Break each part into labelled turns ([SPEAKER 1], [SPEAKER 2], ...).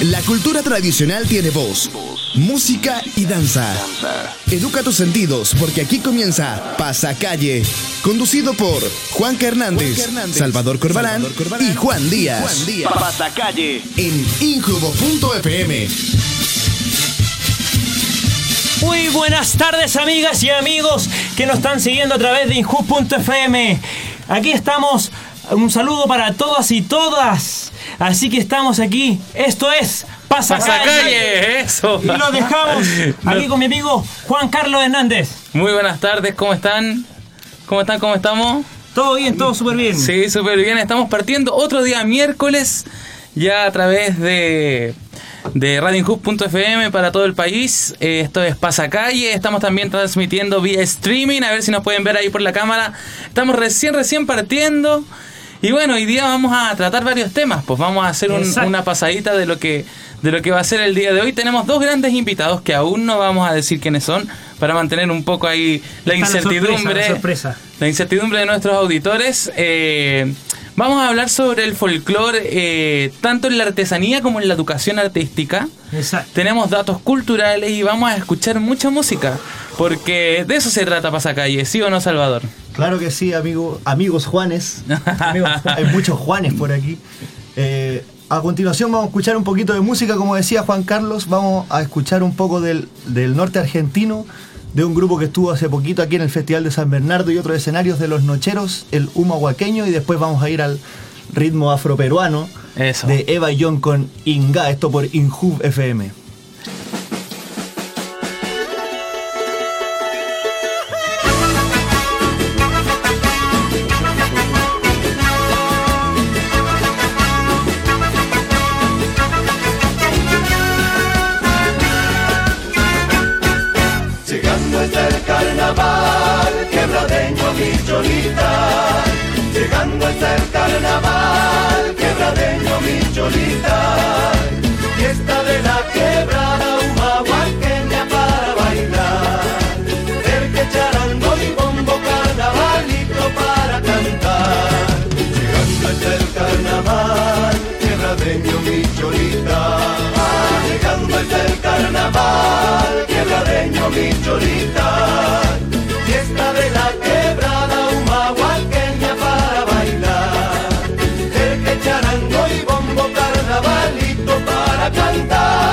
[SPEAKER 1] La cultura tradicional tiene voz, música y danza. Educa tus sentidos porque aquí comienza Pasacalle, conducido por Juan Hernández, Salvador Corbalán y Juan Díaz. Pasacalle en injubo.fm.
[SPEAKER 2] Muy buenas tardes amigas y amigos que nos están siguiendo a través de injub.fm. Aquí estamos, un saludo para todas y todas. Así que estamos aquí, esto es Pasacalle.
[SPEAKER 3] Pasacalle, eso.
[SPEAKER 2] Y lo dejamos aquí con mi amigo Juan Carlos Hernández.
[SPEAKER 3] Muy buenas tardes, ¿cómo están? ¿Cómo están? ¿Cómo estamos?
[SPEAKER 2] Todo bien, todo súper bien.
[SPEAKER 3] Sí, súper bien. Estamos partiendo otro día miércoles ya a través de de radioinhub.fm para todo el país. Eh, esto es Pasacalle. Estamos también transmitiendo vía streaming. A ver si nos pueden ver ahí por la cámara. Estamos recién, recién partiendo. Y bueno, hoy día vamos a tratar varios temas. Pues vamos a hacer un- una pasadita de lo que de lo que va a ser el día de hoy. Tenemos dos grandes invitados que aún no vamos a decir quiénes son para mantener un poco ahí la
[SPEAKER 2] Está la
[SPEAKER 3] incertidumbre.
[SPEAKER 2] sorpresa, la sorpresa.
[SPEAKER 3] La incertidumbre de nuestros auditores. Eh, vamos a hablar sobre el folclore, eh, tanto en la artesanía como en la educación artística.
[SPEAKER 2] Exacto.
[SPEAKER 3] Tenemos datos culturales y vamos a escuchar mucha música. Porque de eso se trata Pasacalle, ¿sí o no, Salvador?
[SPEAKER 4] Claro que sí, amigo, amigos Juanes. Hay muchos Juanes por aquí. Eh, a continuación vamos a escuchar un poquito de música, como decía Juan Carlos. Vamos a escuchar un poco del, del norte argentino, de un grupo que estuvo hace poquito aquí en el Festival de San Bernardo y otros escenarios de los Nocheros, el Humahuaqueño, y después vamos a ir al ritmo afroperuano
[SPEAKER 3] Eso.
[SPEAKER 4] de Eva y John con Inga, esto por Inhub FM.
[SPEAKER 5] Cholita. Llegando está el carnaval, quebradeño mi cholita. Fiesta de la quebrada, humahuaqueña para bailar. El que charango y bombo, carnavalito para cantar. Llegando está el carnaval, quebradeño mi cholita. Llegando está el carnaval, quebradeño mi cholita. Para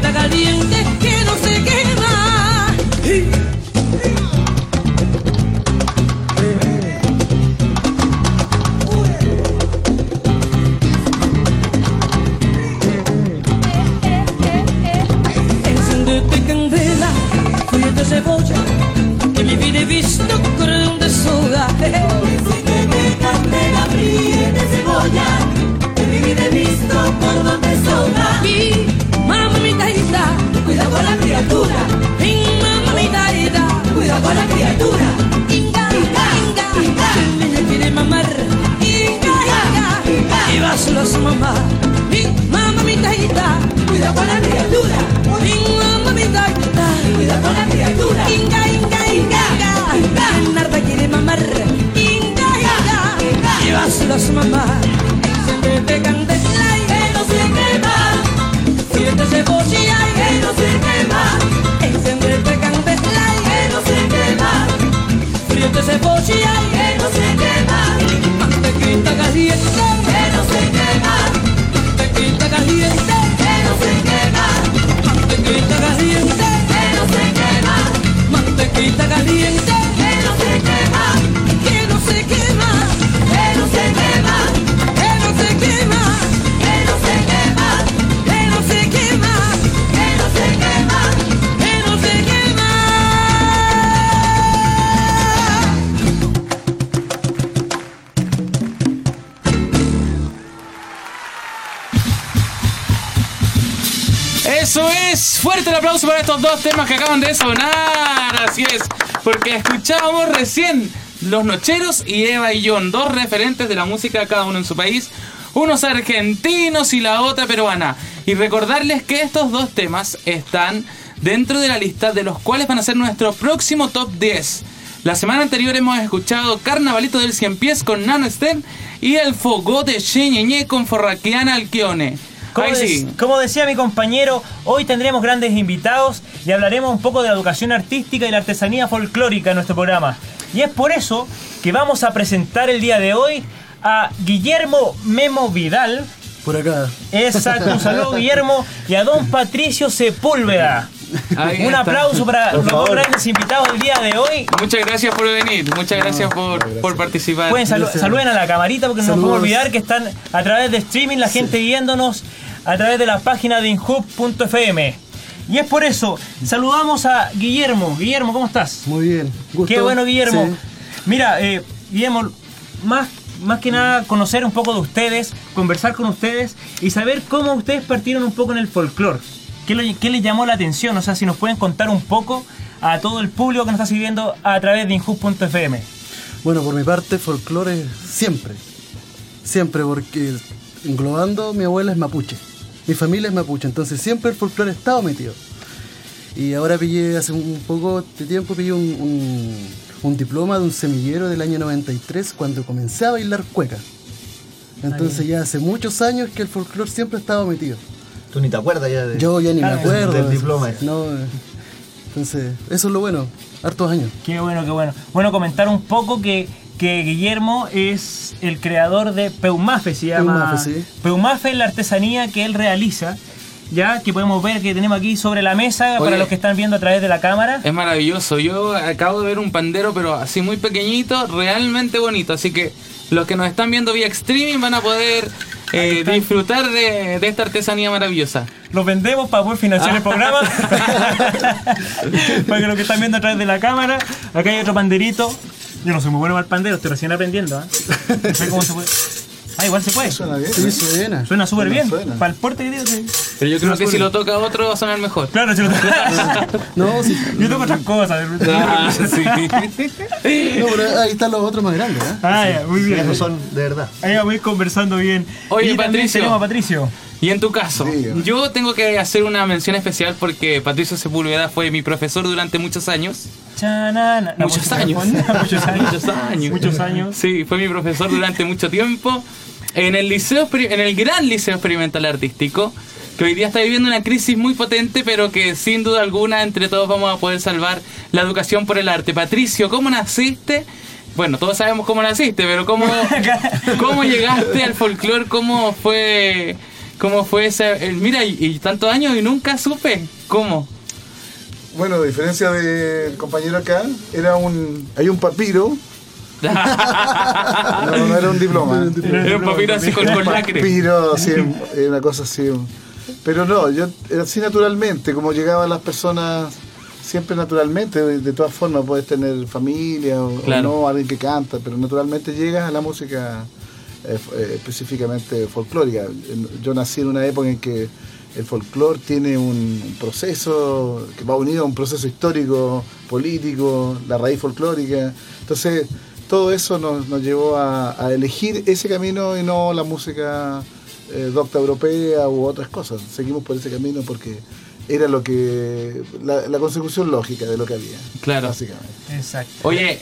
[SPEAKER 6] caliente
[SPEAKER 7] que no se quema la criatura.
[SPEAKER 6] Inga, inga, inga, el niño quiere mamar. Inga, inga,
[SPEAKER 7] Inga.
[SPEAKER 6] solo a su mamá. Mamá
[SPEAKER 7] Cuida con la criatura,
[SPEAKER 6] mamá
[SPEAKER 7] cuida criatura.
[SPEAKER 6] Inga, inga, inga, inga, Narda quiere mamar. Inga, inga, va solo a su mamá.
[SPEAKER 7] Que no se quema, que no se quema,
[SPEAKER 6] y fríete cebolla
[SPEAKER 7] que no se quema,
[SPEAKER 6] Mantequita caliente,
[SPEAKER 7] que no se quema,
[SPEAKER 6] mantequita caliente.
[SPEAKER 7] que no se quema,
[SPEAKER 6] Mantequita caliente,
[SPEAKER 7] que no se quema,
[SPEAKER 6] mantequita caliente,
[SPEAKER 7] que no se quema,
[SPEAKER 6] que no se quema,
[SPEAKER 3] Eso es, fuerte el aplauso para estos dos temas que acaban de sonar. Así es, porque escuchábamos recién Los Nocheros y Eva y John, dos referentes de la música cada uno en su país, unos argentinos y la otra peruana. Y recordarles que estos dos temas están dentro de la lista de los cuales van a ser nuestro próximo top 10. La semana anterior hemos escuchado Carnavalito del Cien Pies con Nano Estén y El Fogó de con Forraquiana Alquione.
[SPEAKER 2] Como, de-
[SPEAKER 3] sí.
[SPEAKER 2] como decía mi compañero, hoy tendremos grandes invitados y hablaremos un poco de la educación artística y la artesanía folclórica en nuestro programa. Y es por eso que vamos a presentar el día de hoy a Guillermo Memo Vidal.
[SPEAKER 8] Por acá.
[SPEAKER 2] Exacto, un saludo Guillermo y a don Patricio Sepúlveda.
[SPEAKER 3] Ahí
[SPEAKER 2] Un
[SPEAKER 3] está.
[SPEAKER 2] aplauso para los dos grandes invitados del día de hoy.
[SPEAKER 3] Muchas gracias por venir, muchas gracias por, por participar.
[SPEAKER 2] Pueden salu-
[SPEAKER 8] Gracias.
[SPEAKER 2] saluden a la camarita porque no nos podemos
[SPEAKER 8] Saludos.
[SPEAKER 2] olvidar que están a través de streaming la gente viéndonos a través de la página de inhub.fm. Y es por eso, saludamos a Guillermo. Guillermo, ¿cómo estás?
[SPEAKER 8] Muy bien. Gusto.
[SPEAKER 2] Qué bueno, Guillermo.
[SPEAKER 8] Sí.
[SPEAKER 2] Mira, eh, Guillermo, más, más que nada conocer un poco de ustedes, conversar con ustedes y saber cómo ustedes partieron un poco en el folclore. ¿Qué, qué les llamó la atención? O sea, si nos pueden contar un poco a todo el público que nos está siguiendo a través de inhub.fm.
[SPEAKER 8] Bueno, por mi parte, folclore siempre. Siempre, porque englobando, mi abuela es mapuche. Mi familia es mapuche, entonces siempre el folclore ha estado metido. Y ahora pillé, hace un poco de tiempo, pillé un, un- un diploma de un semillero del año 93 cuando comencé a bailar cueca. Entonces ya hace muchos años que el folclore siempre ha estado metido.
[SPEAKER 4] Tú ni te acuerdas ya de.
[SPEAKER 8] Yo ya ni me acuerdo.
[SPEAKER 4] del diploma ese.
[SPEAKER 8] No, entonces, eso es lo bueno, hartos años.
[SPEAKER 2] Qué bueno, qué bueno. Bueno, comentar un poco que, que Guillermo es el creador de Peumafe, se llama.
[SPEAKER 8] Peumafe, sí.
[SPEAKER 2] Peumafe es la artesanía que él realiza, ya que podemos ver que tenemos aquí sobre la mesa para
[SPEAKER 3] Oye.
[SPEAKER 2] los que están viendo a través de la cámara.
[SPEAKER 3] Es maravilloso. Yo acabo de ver un pandero, pero así muy pequeñito, realmente bonito. Así que los que nos están viendo vía streaming van a poder eh, disfrutar de, de esta artesanía maravillosa.
[SPEAKER 2] Los vendemos para poder financiar el programa. para que los que están viendo a través de la cámara. Acá hay otro panderito. Yo no soy muy bueno para el pandero, estoy recién aprendiendo. ¿ah? No sé cómo se puede. Ah, igual se puede.
[SPEAKER 8] Suena bien. Sí, suena.
[SPEAKER 2] Suena súper bien.
[SPEAKER 8] Suena.
[SPEAKER 2] Para el porte que tiene. sí.
[SPEAKER 3] Pero yo creo
[SPEAKER 2] Suena
[SPEAKER 3] que si lo toca otro va a sonar mejor.
[SPEAKER 2] Claro, si lo
[SPEAKER 8] No, sí.
[SPEAKER 2] Yo tengo otras cosas.
[SPEAKER 3] Ah, sí.
[SPEAKER 8] No, pero ahí están los otros más grandes, ¿eh?
[SPEAKER 2] Ah, ya, muy bien.
[SPEAKER 4] Esos son de verdad.
[SPEAKER 2] Ahí vamos a ir conversando bien.
[SPEAKER 3] Oye,
[SPEAKER 2] y
[SPEAKER 3] Patricio.
[SPEAKER 2] tenemos a Patricio.
[SPEAKER 3] Y en tu caso, yo tengo que hacer una mención especial porque Patricio Sepúlveda fue mi profesor durante muchos años.
[SPEAKER 2] Chanana. La
[SPEAKER 3] Muchos años.
[SPEAKER 2] muchos años.
[SPEAKER 3] Muchos años.
[SPEAKER 2] Muchos años.
[SPEAKER 3] Sí, fue mi profesor durante mucho tiempo. en el liceo, en el gran liceo experimental artístico, que hoy día está viviendo una crisis muy potente, pero que sin duda alguna entre todos vamos a poder salvar la educación por el arte. Patricio, ¿cómo naciste? Bueno, todos sabemos cómo naciste, pero ¿cómo, cómo llegaste al folclore? ¿Cómo fue, cómo fue ese... mira, y, y tantos años y nunca supe. ¿Cómo?
[SPEAKER 9] Bueno, a diferencia del compañero acá, era un. Hay un papiro. No, no era un diploma.
[SPEAKER 3] Era un papiro así con, con lacre.
[SPEAKER 9] Papiro, así, una cosa así. Pero no, yo era así naturalmente, como llegaban las personas siempre naturalmente, de, de todas formas puedes tener familia o, no, alguien que canta, pero naturalmente llegas a la música eh, eh, específicamente folclórica. Yo nací en una época en que el folclore tiene un proceso que va unido a un proceso histórico, político, la raíz folclórica. Entonces, todo eso nos, nos llevó a, a elegir ese camino y no la música eh, docta europea u otras cosas. Seguimos por ese camino porque era lo que la, la consecución lógica de lo que había.
[SPEAKER 3] Claro.
[SPEAKER 9] Básicamente.
[SPEAKER 2] Exacto.
[SPEAKER 3] Oye,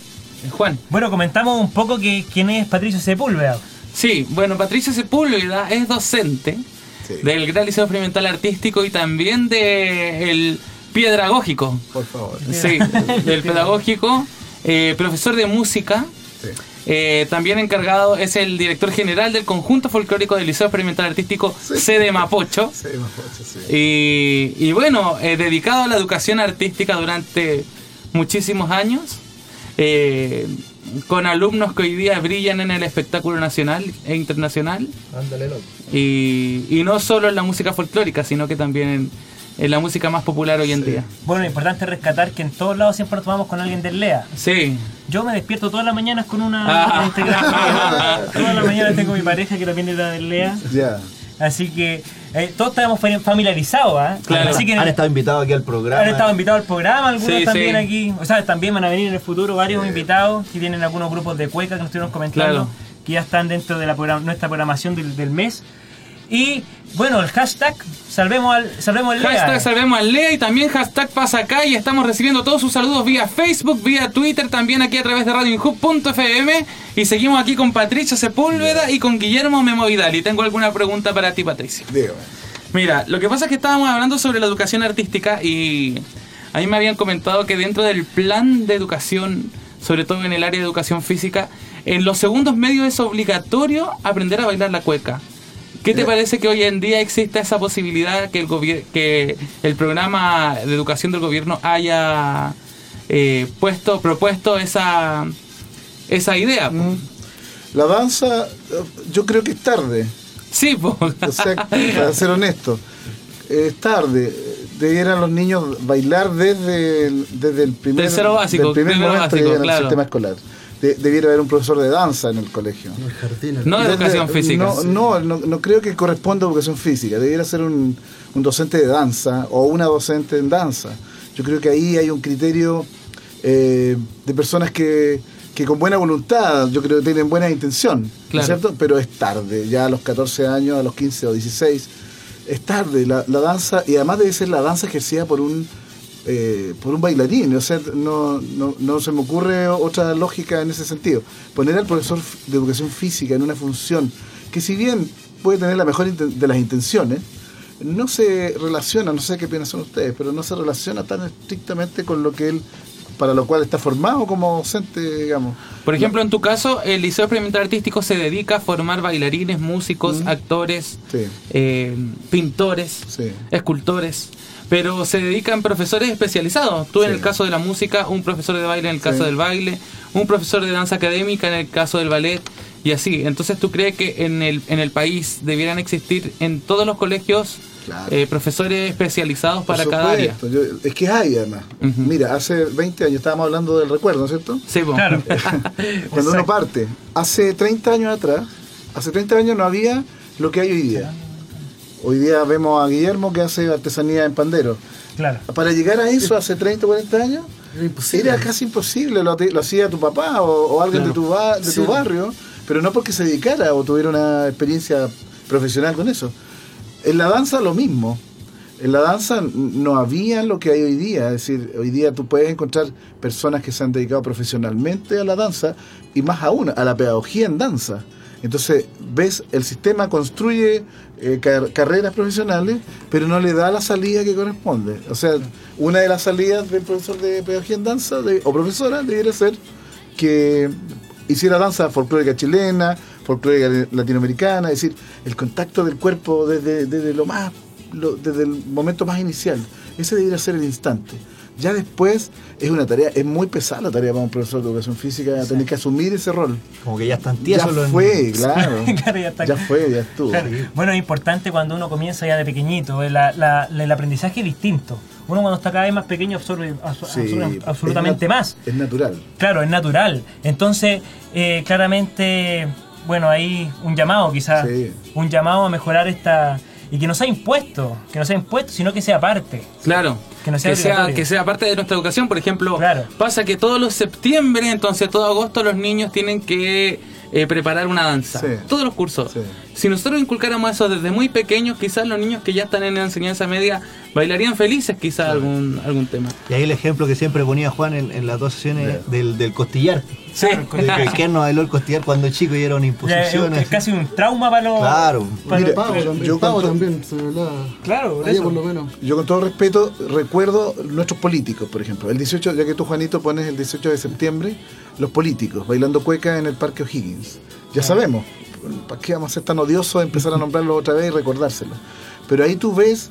[SPEAKER 3] Juan.
[SPEAKER 2] Bueno, comentamos un poco que quién es Patricio Sepúlveda.
[SPEAKER 3] Sí, bueno, Patricia Sepúlveda es docente
[SPEAKER 9] Sí.
[SPEAKER 3] del Gran Liceo Experimental Artístico y también del Piedragógico.
[SPEAKER 9] Por favor.
[SPEAKER 3] Sí, del Pedagógico, eh, profesor de música.
[SPEAKER 9] Sí.
[SPEAKER 3] eh, también encargado es el director general del conjunto folclórico del Liceo Experimental Artístico
[SPEAKER 9] Sí.
[SPEAKER 3] sede Mapocho.
[SPEAKER 9] Sí,
[SPEAKER 3] y bueno, eh, dedicado a la educación artística durante muchísimos años, eh, con alumnos que hoy día brillan en el espectáculo nacional e internacional,
[SPEAKER 4] Ándale, loco.
[SPEAKER 3] y, y no solo en la música folclórica, sino que también en, en la música más popular hoy en día.
[SPEAKER 2] Bueno, importante rescatar que en todos lados siempre nos tomamos con alguien del LEA.
[SPEAKER 3] Sí,
[SPEAKER 2] Yo me despierto todas las mañanas con una
[SPEAKER 3] Ah.
[SPEAKER 2] integral. todas las mañanas tengo mi pareja que también era del LEA.
[SPEAKER 9] Ya.
[SPEAKER 2] Así que eh, todos estamos fami- familiarizados, ¿ah?
[SPEAKER 3] Claro.
[SPEAKER 2] Así que
[SPEAKER 4] Han estado invitados aquí al programa.
[SPEAKER 2] han estado invitados al programa, algunos
[SPEAKER 3] Sí,
[SPEAKER 2] también
[SPEAKER 3] sí.
[SPEAKER 2] aquí. O sea, también van a venir en el futuro varios invitados que tienen algunos grupos de cueca que nos estuvieron comentando,
[SPEAKER 3] Claro.
[SPEAKER 2] que ya están dentro de la program- nuestra programación del, del mes. Y bueno, el hashtag salvemos al, salvemos al LEA.
[SPEAKER 3] Hashtag salvemos al Lea y también hashtag pasa acá y estamos recibiendo todos sus saludos vía Facebook, vía Twitter, también aquí a través de radioinhub.fm y seguimos aquí con Patricia Sepúlveda y con Guillermo Memo Vidal y tengo alguna pregunta para ti Patricia.
[SPEAKER 9] Dígame.
[SPEAKER 3] Mira, lo que pasa es que estábamos hablando sobre la educación artística y a mí me habían comentado que dentro del plan de educación, sobre todo en el área de educación física, en los segundos medios es obligatorio aprender a bailar la cueca. ¿Qué te parece que hoy en día exista esa posibilidad que el que el programa de educación del gobierno haya eh, puesto, propuesto esa esa idea? po?
[SPEAKER 9] La danza, eh, yo creo que es tarde.
[SPEAKER 3] Sí, po.
[SPEAKER 9] O sea, para ser honesto, es tarde. Debieran los niños bailar desde el, desde el primer,
[SPEAKER 3] Tercero básico,
[SPEAKER 9] del primer momento
[SPEAKER 3] básico, claro.
[SPEAKER 9] sistema escolar. De- debiera haber un profesor de danza en el colegio.
[SPEAKER 8] El jardín. el-
[SPEAKER 3] No de educación física.
[SPEAKER 9] No, no, no, no creo que corresponda a educación física. Debiera ser un, un docente de danza o una docente en danza. Yo creo que ahí hay un criterio eh, de personas que, que con buena voluntad, yo creo que tienen buena intención, ¿no
[SPEAKER 3] Claro.
[SPEAKER 9] es cierto? Pero es tarde, ya a los 14 años, a los 15 o 16, es tarde. La, la danza, y además debe ser la danza ejercida por un eh, por un bailarín, o sea, no, no, no se me ocurre otra lógica en ese sentido. Poner al profesor de educación física en una función que si bien puede tener la mejor de las intenciones, no se relaciona, no sé qué piensan ustedes, pero no se relaciona tan estrictamente con lo que él, para lo cual está formado como docente, digamos.
[SPEAKER 3] Por ejemplo, en tu caso, el Liceo Experimental Artístico se dedica a formar bailarines, músicos, actores,
[SPEAKER 9] Sí.
[SPEAKER 3] eh, pintores,
[SPEAKER 9] Sí.
[SPEAKER 3] escultores, pero se dedican profesores especializados. Tú en el caso de la música, un profesor de baile en el caso
[SPEAKER 9] Sí.
[SPEAKER 3] del baile, un profesor de danza académica en el caso del ballet y así. Entonces, ¿tú crees que en el, en el país debieran existir en todos los colegios
[SPEAKER 9] Claro.
[SPEAKER 3] eh, profesores especializados para cada área?
[SPEAKER 9] yo- es que hay además.
[SPEAKER 3] Ujú.
[SPEAKER 9] Mira, hace 20 años estábamos hablando del recuerdo, ¿no es cierto?
[SPEAKER 3] Sí, po.
[SPEAKER 2] Claro.
[SPEAKER 9] Cuando uno parte, hace 30 años atrás, hace 30 años no había lo que hay hoy día. Hoy día vemos a Guillermo que hace artesanía en pandero.
[SPEAKER 2] Claro.
[SPEAKER 9] Para llegar a eso hace 30 o 40 años,
[SPEAKER 8] Era imposible.
[SPEAKER 9] era casi imposible. Lo, lo hacía tu papá o, o alguien
[SPEAKER 8] Claro.
[SPEAKER 9] de, tu, ba- de
[SPEAKER 8] Sí.
[SPEAKER 9] tu barrio, pero no porque se dedicara o tuviera una experiencia profesional con eso. En la danza lo mismo. En la danza no había lo que hay hoy día. Es decir, hoy día tú puedes encontrar personas que se han dedicado profesionalmente a la danza y más aún a la pedagogía en danza. Entonces, ves, el sistema construye eh, car- carreras profesionales, pero no le da la salida que corresponde. O sea, una de las salidas del profesor de pedagogía en danza o profesora debería ser que hiciera danza folclórica chilena, folclórica latinoamericana, es decir, el contacto del cuerpo desde, desde lo más, lo- desde el momento más inicial. Ese debería ser el instante. Ya después es una tarea, es muy pesada la tarea para un profesor de educación física, tener que asumir ese rol.
[SPEAKER 4] Como que ya están
[SPEAKER 9] Ya
[SPEAKER 4] tiesos los
[SPEAKER 9] fue, claro.
[SPEAKER 2] Claro, ya está.
[SPEAKER 9] Ya fue, ya estuvo.
[SPEAKER 2] Claro. Bueno, es importante cuando uno comienza ya de pequeñito, eh, la- la- el aprendizaje es distinto. Uno cuando está cada vez más pequeño absorbe,
[SPEAKER 9] Sí, es
[SPEAKER 2] absolutamente más.
[SPEAKER 9] Es natural.
[SPEAKER 2] Claro, es natural. Entonces, eh, claramente, bueno, ahí un llamado quizás,
[SPEAKER 9] Sí.
[SPEAKER 2] un llamado a mejorar esta... Y que no sea impuesto, que no sea impuesto, sino que sea parte.
[SPEAKER 3] Claro.
[SPEAKER 2] Que no sea
[SPEAKER 3] que sea parte de nuestra educación. Por ejemplo,
[SPEAKER 2] Claro.
[SPEAKER 3] pasa que todos los septiembre, entonces todo agosto, los niños tienen que eh, preparar una danza.
[SPEAKER 9] Sí.
[SPEAKER 3] Todos los cursos.
[SPEAKER 9] Sí.
[SPEAKER 3] Si nosotros inculcáramos eso desde muy pequeños, quizás los niños que ya están en la enseñanza media bailarían felices quizás algún, algún tema.
[SPEAKER 4] Y ahí el ejemplo que siempre ponía Juan en, en las dos sesiones del, del costillar.
[SPEAKER 3] Sí.
[SPEAKER 4] Que Ken no bailó el costillar cuando chico y era una
[SPEAKER 2] Ya, es,
[SPEAKER 4] imposición.
[SPEAKER 2] es
[SPEAKER 4] así.
[SPEAKER 2] casi un trauma para los...
[SPEAKER 4] Claro.
[SPEAKER 2] para-
[SPEAKER 9] Mira,
[SPEAKER 8] Pavo también,
[SPEAKER 9] yo
[SPEAKER 8] pavo también se.
[SPEAKER 2] Claro, por eso.
[SPEAKER 8] por lo menos.
[SPEAKER 9] Yo con todo respeto recuerdo nuestros políticos, por ejemplo. El 18, ya que tú Juanito pones el 18 de septiembre, los políticos bailando cueca en el Parque O'Higgins. Ya sabemos, ¿para qué vamos a ser tan odiosos de empezar a nombrarlo otra vez y recordárselo? Pero ahí tú ves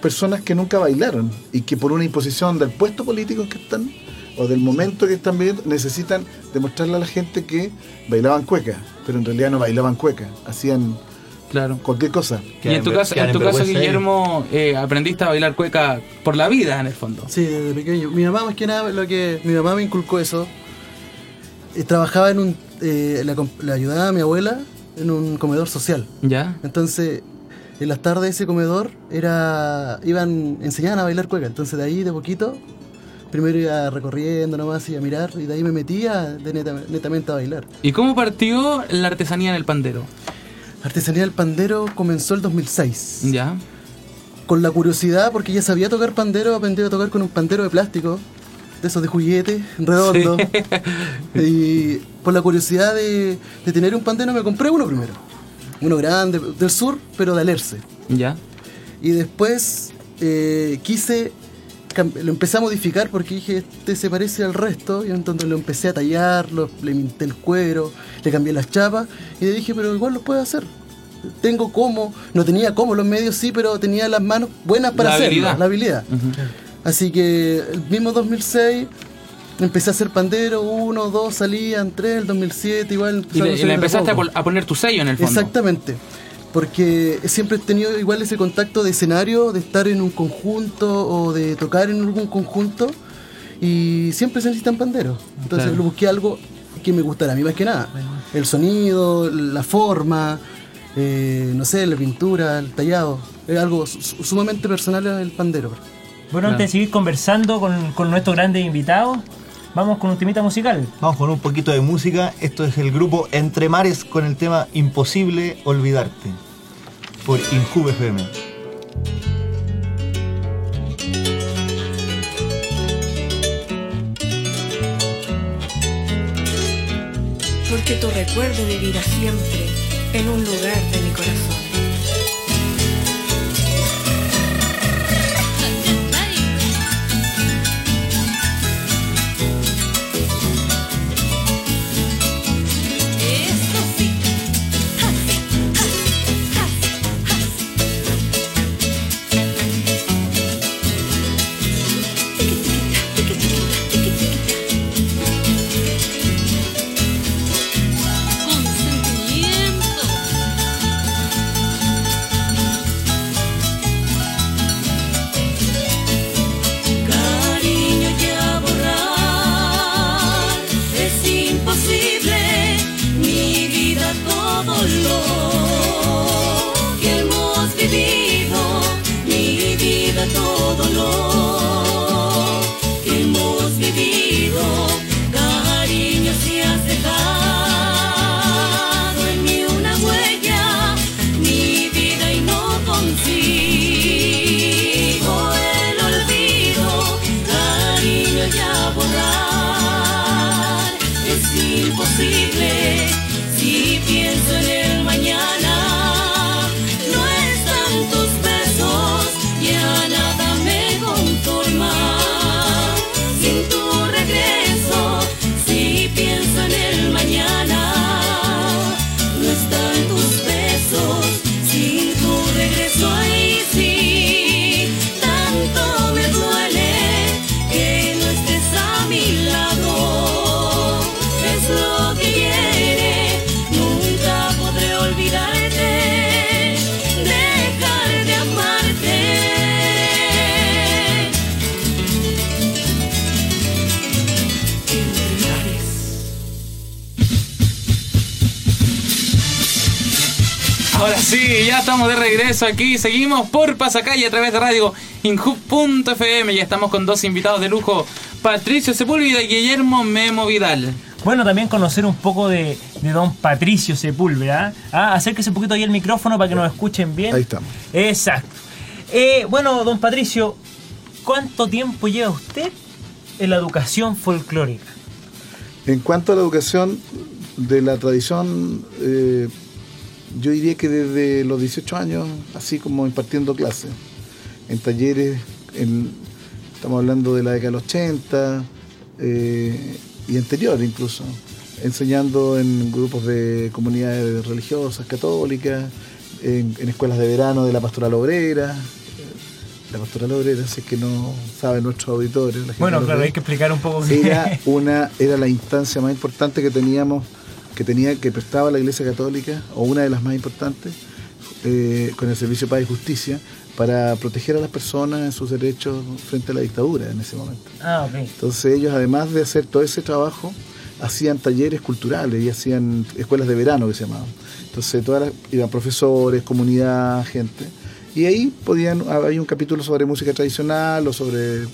[SPEAKER 9] personas que nunca bailaron y que por una imposición del puesto político en que están o del momento que están viviendo necesitan demostrarle a la gente que bailaban cueca, pero en realidad no bailaban cueca, hacían
[SPEAKER 3] Claro.
[SPEAKER 9] cualquier cosa.
[SPEAKER 3] Y en tu caso, en tu caso. Guillermo, eh, aprendiste a bailar cueca por la vida, en el fondo.
[SPEAKER 8] Sí, desde pequeño. Mi mamá más que nada lo que mi mamá me inculcó eso. Eh, trabajaba en un eh, la, com- le ayudaba a mi abuela en un comedor social.
[SPEAKER 3] ¿Ya?
[SPEAKER 8] Entonces, en las tardes de ese comedor era iban enseñaban a bailar cueca. Entonces de ahí de poquito primero iba recorriendo nomás y a mirar y de ahí me metía de neta- netamente a bailar.
[SPEAKER 3] ¿Y cómo partió la artesanía en el pandero?
[SPEAKER 8] Artesanía del pandero comenzó el 2006.
[SPEAKER 3] ¿Ya?
[SPEAKER 8] Con la curiosidad, porque ya sabía tocar pandero, aprendí a tocar con un pandero de plástico, de esos de juguete, redondo. Y por la curiosidad de, de tener un pandero me compré uno primero. Uno grande, del sur, pero de alerce.
[SPEAKER 3] ¿Ya?
[SPEAKER 8] Y después eh, quise, lo empecé a modificar porque dije, este se parece al resto. Y entonces lo empecé a tallar, lo- le minté el cuero, le cambié las chapas. Y le dije, pero igual lo puedo hacer. Tengo cómo, no tenía cómo los medios sí, pero tenía las manos buenas para
[SPEAKER 3] La
[SPEAKER 8] hacerlo,
[SPEAKER 3] habilidad.
[SPEAKER 8] la habilidad. Así que el mismo 2006 empecé a hacer pandero, uno, dos, salían, tres, el 2007 igual.
[SPEAKER 3] Y le,
[SPEAKER 8] a
[SPEAKER 3] y le empezaste a,
[SPEAKER 8] poco.
[SPEAKER 3] pol- a poner tu sello en el fondo.
[SPEAKER 8] Exactamente. Porque siempre he tenido igual ese contacto de escenario, de estar en un conjunto o de tocar en algún conjunto. Y siempre se necesitan panderos. Entonces
[SPEAKER 3] Claro.
[SPEAKER 8] busqué algo que me gustara a mí más que nada. El sonido, la forma, eh, no sé, la pintura, el tallado. Es algo su- sumamente personal el pandero.
[SPEAKER 2] Bueno, antes de seguir conversando con, con nuestros grandes invitados, vamos con un temita musical.
[SPEAKER 4] Vamos con un poquito de música. Esto es el grupo Entre Mares con el tema Imposible Olvidarte. Por Injube FM.
[SPEAKER 10] porque tu recuerdo vivirá siempre en un lugar de mi corazón.
[SPEAKER 3] Estamos de regreso aquí. Seguimos por Pasacalle a través de radio inhub.fm. Ya estamos con dos invitados de lujo: Patricio Sepúlveda y Guillermo Memo Vidal.
[SPEAKER 2] Bueno, también conocer un poco de, de don Patricio Sepúlveda. Ah, acérquese un poquito ahí el micrófono para que nos escuchen bien.
[SPEAKER 9] Ahí estamos.
[SPEAKER 2] Exacto. Eh, bueno, don Patricio, ¿cuánto tiempo lleva usted en la educación folclórica?
[SPEAKER 9] En cuanto a la educación de la tradición, eh, yo diría que desde los 18 años, así como impartiendo clases, en talleres, en- estamos hablando de la década del 80 eh, y anterior incluso, enseñando en grupos de comunidades religiosas, católicas, en, en escuelas de verano de la pastoral obrera. La pastoral obrera, si es que no saben nuestros auditores. la gente
[SPEAKER 2] Bueno,
[SPEAKER 9] no
[SPEAKER 2] claro, hay que explicar un poco
[SPEAKER 9] era una era la instancia más importante que teníamos que tenía que prestaba la Iglesia Católica o una de las más importantes eh, con el servicio Paz y Justicia para proteger a las personas en sus derechos frente a la dictadura en ese momento.
[SPEAKER 2] Ah, ok.
[SPEAKER 9] Entonces ellos además de hacer todo ese trabajo hacían talleres culturales y hacían escuelas de verano que se llamaban. Entonces todas las- iban profesores, comunidad, gente. Y ahí podían, hay un capítulo sobre música tradicional o sobre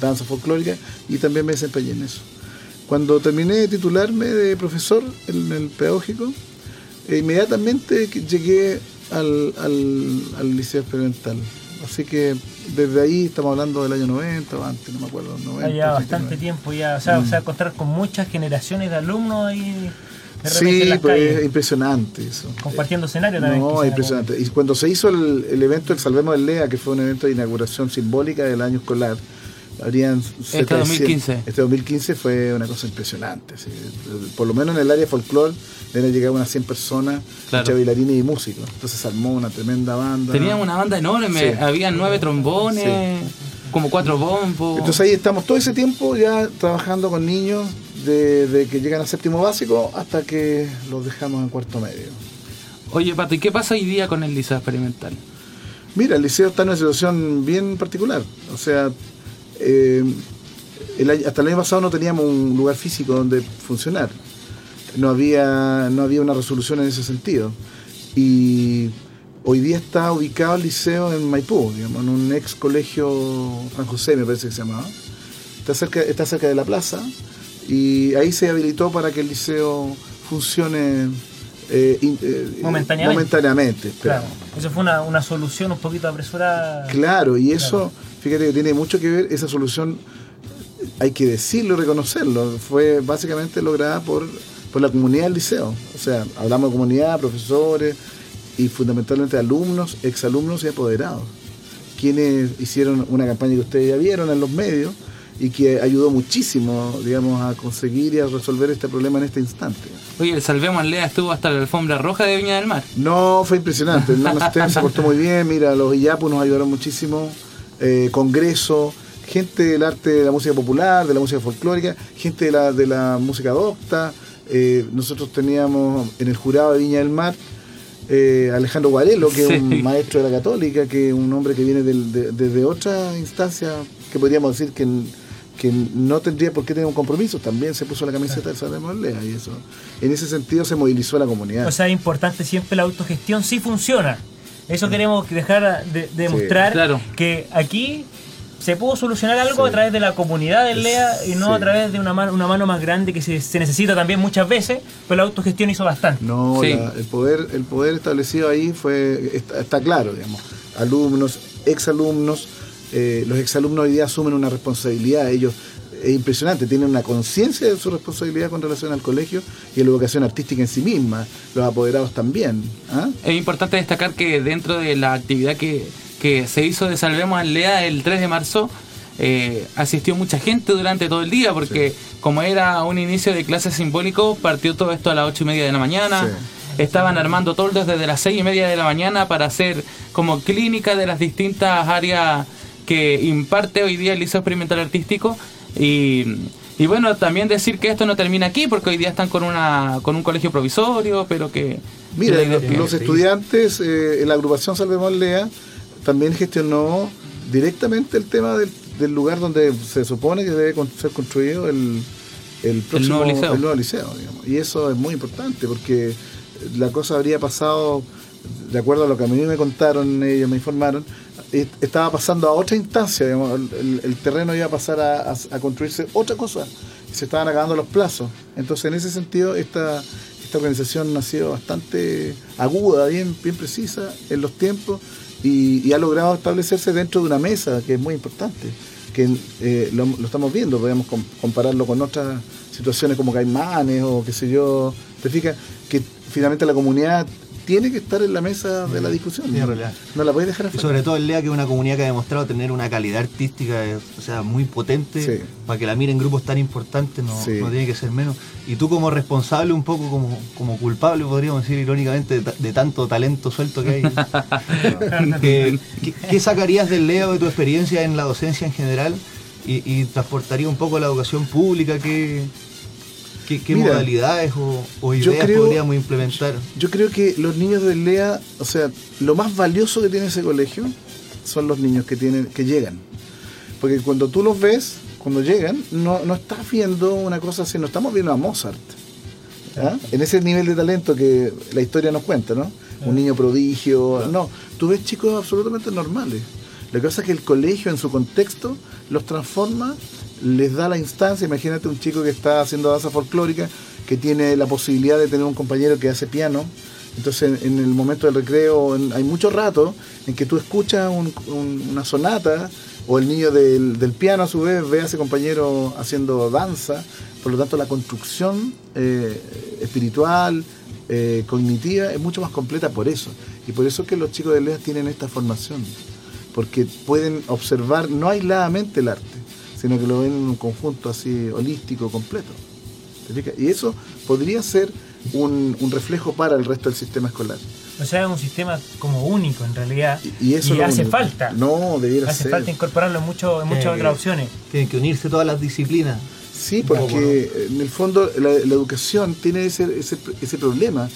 [SPEAKER 9] danza folclórica y también me desempeñé en eso. Cuando terminé de titularme de profesor en el pedagógico, eh, inmediatamente llegué al, al, al liceo experimental. Así que desde ahí estamos hablando del año 90 o antes, no me acuerdo. 90,
[SPEAKER 2] Ha llevado
[SPEAKER 9] 89.
[SPEAKER 2] bastante tiempo ya. O sea,
[SPEAKER 9] Mm.
[SPEAKER 2] o sea, contar con muchas generaciones de alumnos ahí de
[SPEAKER 9] Sí,
[SPEAKER 2] en las
[SPEAKER 9] pues es
[SPEAKER 2] calles,
[SPEAKER 9] impresionante eso.
[SPEAKER 2] compartiendo escenario también.
[SPEAKER 9] No, es impresionante. Y cuando se hizo el, el evento del Salvemos el LEA, que fue un evento de inauguración simbólica del año escolar, habrían de
[SPEAKER 3] 2015.
[SPEAKER 9] 100. Este 2015 fue una cosa impresionante. sí. Por lo menos en el área folclore deben llegar unas 100 personas,
[SPEAKER 3] Claro.
[SPEAKER 9] bailarines y músicos. Entonces se armó una tremenda banda.
[SPEAKER 3] Teníamos una banda enorme,
[SPEAKER 9] Sí.
[SPEAKER 3] había nueve trombones, como cuatro bombos.
[SPEAKER 9] Entonces ahí estamos todo ese tiempo ya trabajando con niños desde que llegan a séptimo básico hasta que los dejamos en cuarto medio.
[SPEAKER 3] Oye, Pato, ¿y qué pasa hoy día con el liceo experimental?
[SPEAKER 9] Mira, el liceo está en una situación bien particular. O sea, eh, hasta el año pasado no teníamos un lugar físico donde funcionar. No había, no había una resolución en ese sentido. Y hoy día está ubicado el liceo en Maipú, digamos, en un ex colegio San José, me parece que se llamaba. Está cerca, está cerca de la plaza y ahí se habilitó para que el liceo funcione eh, eh,
[SPEAKER 2] Momentáneamente.
[SPEAKER 9] momentáneamente,
[SPEAKER 2] Claro, eso fue una, una solución un poquito apresurada.
[SPEAKER 9] Claro, y eso, fíjate que tiene mucho que ver, esa solución, hay que decirlo y reconocerlo, fue básicamente lograda por, por la comunidad del liceo. O sea, hablamos de comunidad, profesores y fundamentalmente alumnos, exalumnos y apoderados, quienes hicieron una campaña que ustedes ya vieron en los medios y que ayudó muchísimo, digamos, a conseguir y a resolver este problema en este instante.
[SPEAKER 3] Oye, el Salvemos al Lea estuvo hasta la alfombra roja de Viña del Mar.
[SPEAKER 9] No, fue impresionante. El se portó muy bien. Mira, los Iyapus nos ayudaron muchísimo. Eh, congreso, gente del arte de la música popular, de la música folclórica, gente de la, de la música docta. Eh, nosotros teníamos en el jurado de Viña del Mar eh, Alejandro Guarelo, que
[SPEAKER 3] Sí.
[SPEAKER 9] es un maestro de la católica, que es un hombre que viene del- de, desde otra instancia que podríamos decir que, que no tendría por qué tener un compromiso. También se puso la camiseta del Sabemos Lea y eso. En ese sentido se movilizó la comunidad.
[SPEAKER 2] O sea, es importante siempre la autogestión, sí funciona. Eso queremos dejar de, demostrar
[SPEAKER 3] claro.
[SPEAKER 2] que aquí se pudo solucionar algo a través de la comunidad del LEA y no
[SPEAKER 9] Sí.
[SPEAKER 2] a través de una mano, una mano más grande que se, se necesita también muchas veces, pero la autogestión hizo bastante.
[SPEAKER 9] No,
[SPEAKER 3] Sí.
[SPEAKER 9] la- el poder el poder establecido ahí fue está, está claro, digamos. Alumnos, exalumnos, eh, los exalumnos hoy día asumen una responsabilidad, ellos es impresionante, tienen una conciencia de su responsabilidad con relación al colegio y a la educación artística en sí misma, los apoderados también. ¿ah?
[SPEAKER 3] Es importante destacar que dentro de la actividad que, que se hizo de Salvemos al Lea el 3 de marzo, eh, asistió mucha gente durante todo el día, porque como era un inicio de clase simbólico, partió todo esto a las 8 y media de la mañana. Estaban armando toldos desde las 6 y media de la mañana para hacer como clínica de las distintas áreas que imparte hoy día el Liceo Experimental Artístico. Y, y bueno, también decir que esto no termina aquí, porque hoy día están con, una, con un colegio provisorio, pero que...
[SPEAKER 9] Mira,
[SPEAKER 3] que-
[SPEAKER 9] los estudiantes, eh, en la agrupación Salvemos Lea, también gestionó directamente el tema del, del lugar donde se supone que debe ser construido el, el próximo
[SPEAKER 3] nuevo liceo.
[SPEAKER 9] el nuevo liceo, digamos. Y eso es muy importante porque la cosa habría pasado de acuerdo a lo que a mí me contaron, ellos me informaron, estaba pasando a otra instancia, digamos, el, terreno iba a pasar a, a- construirse otra cosa, se estaban acabando los plazos. Entonces, en ese sentido, esta, esta organización ha sido bastante aguda, bien, bien precisa en los tiempos, y, ha logrado establecerse dentro de una mesa, que es muy importante, que eh, lo, estamos viendo, podemos com- compararlo con otras situaciones como Caimanes o qué sé yo, te fijas que finalmente la comunidad tiene que estar en la mesa de la discusión.
[SPEAKER 4] Sí, en realidad.
[SPEAKER 9] No la puedes dejar
[SPEAKER 4] Y
[SPEAKER 9] afuera.
[SPEAKER 4] sobre todo el LEA, que es una comunidad que ha demostrado tener una calidad artística, eh, o sea, muy potente,
[SPEAKER 9] Sí.
[SPEAKER 4] para que la miren grupos tan importantes, no,
[SPEAKER 9] Sí.
[SPEAKER 4] no tiene que ser menos. Y tú como responsable, un poco como, como culpable, podríamos decir irónicamente, de, ta- de tanto talento suelto que hay. ¿Qué, qué- qué sacarías del LEA o de tu experiencia en la docencia en general y, y transportaría un poco a la educación pública? ¿Qué, qué, qué
[SPEAKER 9] Mira,
[SPEAKER 4] modalidades o, ideas
[SPEAKER 9] creo-
[SPEAKER 4] podríamos implementar?
[SPEAKER 9] Yo creo que los niños del LEA, o sea, lo más valioso que tiene ese colegio son los niños que tienen, que llegan. Porque cuando tú los ves, cuando llegan, no, no estás viendo una cosa así, no estamos viendo a Mozart. ¿ah? En ese nivel de talento que la historia nos cuenta, ¿no? Un niño prodigio. No, tú ves chicos absolutamente normales. Lo que pasa es que el colegio en su contexto los transforma, les da la instancia. Imagínate un chico que está haciendo danza folclórica, que tiene la posibilidad de tener un compañero que hace piano. Entonces, en, el momento del recreo, hay mucho rato en que tú escuchas un- un- una sonata o el niño del, del piano a su vez ve a ese compañero haciendo danza. Por lo tanto, la construcción eh, espiritual, eh, cognitiva, es mucho más completa por eso. Y por eso es que los chicos de LEA tienen esta formación. Porque pueden observar no aisladamente el arte, sino que lo ven en un conjunto así holístico, completo. Y eso podría ser un, un reflejo para el resto del sistema escolar.
[SPEAKER 2] O sea, es un sistema como único en realidad.
[SPEAKER 9] Y eso
[SPEAKER 2] hace
[SPEAKER 9] único.
[SPEAKER 2] falta.
[SPEAKER 9] No, debiera
[SPEAKER 2] Hace
[SPEAKER 9] ser.
[SPEAKER 2] falta incorporarlo en, mucho, en muchas
[SPEAKER 4] que-
[SPEAKER 2] otras opciones.
[SPEAKER 4] Tienen que unirse todas las disciplinas.
[SPEAKER 9] Sí, porque en el fondo la, la educación tiene ese, ese, ese problema,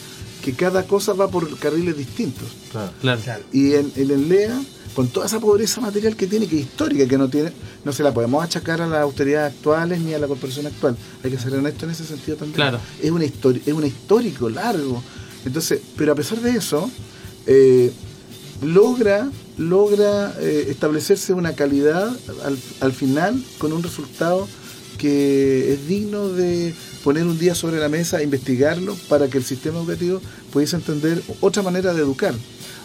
[SPEAKER 9] que cada cosa va por carriles distintos.
[SPEAKER 3] Claro.
[SPEAKER 9] Y en, en el LEA, con toda esa pobreza material que tiene, que es histórica, que no tiene, no se la podemos achacar a las autoridades actuales ni a la corporación actual. Hay que ser honesto en ese sentido también.
[SPEAKER 3] Claro.
[SPEAKER 9] Es, una histori- es un histórico largo. Entonces, pero a pesar de eso, eh, logra, logra eh, establecerse una calidad al, al final con un resultado que es digno de poner un día sobre la mesa, investigarlo, para que el sistema educativo pudiese entender otra manera de educar.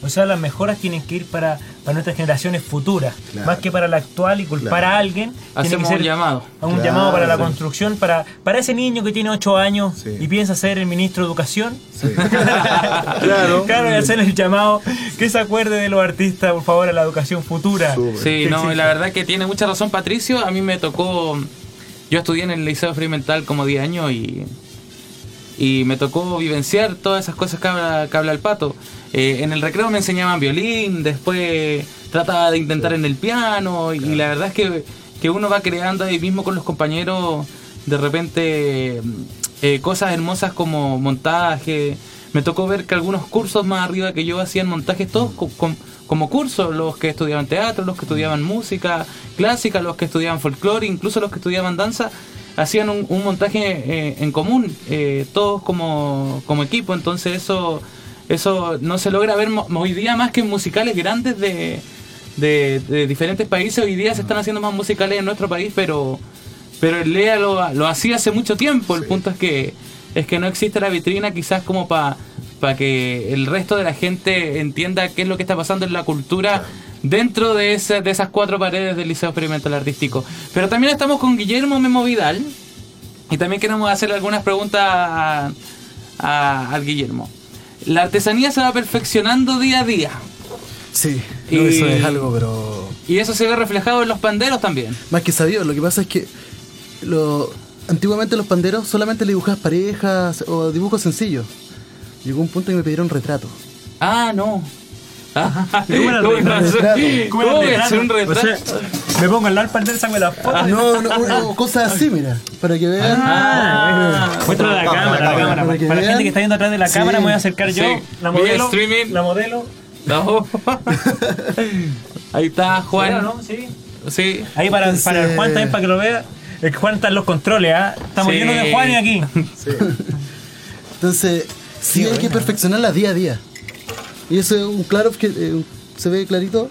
[SPEAKER 2] O sea, las mejoras tienen que ir para, para nuestras generaciones futuras,
[SPEAKER 9] Claro.
[SPEAKER 2] más que para la actual y culpar
[SPEAKER 9] Claro.
[SPEAKER 2] a alguien. tiene que
[SPEAKER 3] Hacemos
[SPEAKER 2] ser
[SPEAKER 3] un llamado.
[SPEAKER 2] un
[SPEAKER 9] Claro,
[SPEAKER 2] llamado para la
[SPEAKER 9] sí.
[SPEAKER 2] construcción, para, para ese niño que tiene 8 años
[SPEAKER 9] Sí.
[SPEAKER 2] y piensa ser el ministro de Educación.
[SPEAKER 9] Sí. claro.
[SPEAKER 2] Claro, y hacer el llamado que se acuerde de los artistas, por favor, a la educación futura.
[SPEAKER 9] Súper.
[SPEAKER 3] Sí, no, y la verdad que tiene mucha razón Patricio. A mí me tocó. Yo estudié en el Liceo Experimental como 10 años y. Y me tocó vivenciar todas esas cosas que habla, que habla el pato. Eh, en el recreo me enseñaban violín, después trataba de intentar en el piano, y la verdad es que, que uno va creando ahí mismo con los compañeros de repente eh, cosas hermosas como montaje. Me tocó ver que algunos cursos más arriba que yo hacían montajes todos co- com- como cursos, los que estudiaban teatro, los que estudiaban música clásica, los que estudiaban folclore, incluso los que estudiaban danza, hacían un, un montaje eh, en común, eh, todos como, como equipo, entonces eso eso no se logra ver hoy día más que en musicales grandes de, de, de diferentes países, hoy día se están haciendo más musicales en nuestro país, pero pero el Lea lo, lo hacía hace mucho tiempo, el punto es que es que no existe la vitrina quizás como para que el resto de la gente entienda qué es lo que está pasando en la cultura dentro de, esa- de esas cuatro paredes del Liceo Experimental Artístico. Pero también estamos con Guillermo Memo Vidal y también queremos hacerle algunas preguntas a- a- al Guillermo. La artesanía se va perfeccionando día a día
[SPEAKER 8] Sí, no,
[SPEAKER 3] Y-
[SPEAKER 8] eso es algo, pero
[SPEAKER 3] y eso se ve reflejado en los panderos también.
[SPEAKER 8] más que sabido. Lo que pasa es que lo, antiguamente los panderos solamente le dibujabas parejas o dibujos sencillos. Llegó un punto y me pidieron retrato.
[SPEAKER 3] Ah, no. Ah,
[SPEAKER 2] ¿Cómo era el
[SPEAKER 3] ¿Cómo
[SPEAKER 2] retrato? ¿Cómo era el
[SPEAKER 3] hacer un
[SPEAKER 2] retrato?
[SPEAKER 3] retrato?
[SPEAKER 2] O sea, me pongo al lado del saco la foto.
[SPEAKER 8] No, no, no, cosas así, mira, para que vean.
[SPEAKER 2] Ah, muéstralo a la cámara, la cámara.
[SPEAKER 8] Para que
[SPEAKER 2] Para la gente que está viendo atrás de la
[SPEAKER 8] Sí.
[SPEAKER 2] cámara, me voy a acercar yo.
[SPEAKER 3] Sí.
[SPEAKER 2] La
[SPEAKER 3] Vía
[SPEAKER 2] modelo.
[SPEAKER 3] streaming.
[SPEAKER 2] La modelo.
[SPEAKER 3] No. Ahí está Juan.
[SPEAKER 2] Claro, ¿no? Sí.
[SPEAKER 3] Sí.
[SPEAKER 2] Ahí para, para el Juan también, para que lo vea. Que Juan está en los controles, ¿ah? Estamos
[SPEAKER 3] Sí.
[SPEAKER 2] llenos de Juanes aquí.
[SPEAKER 8] Entonces, sí hay que perfeccionarla día a día. Y ese es un claro que eh, se ve clarito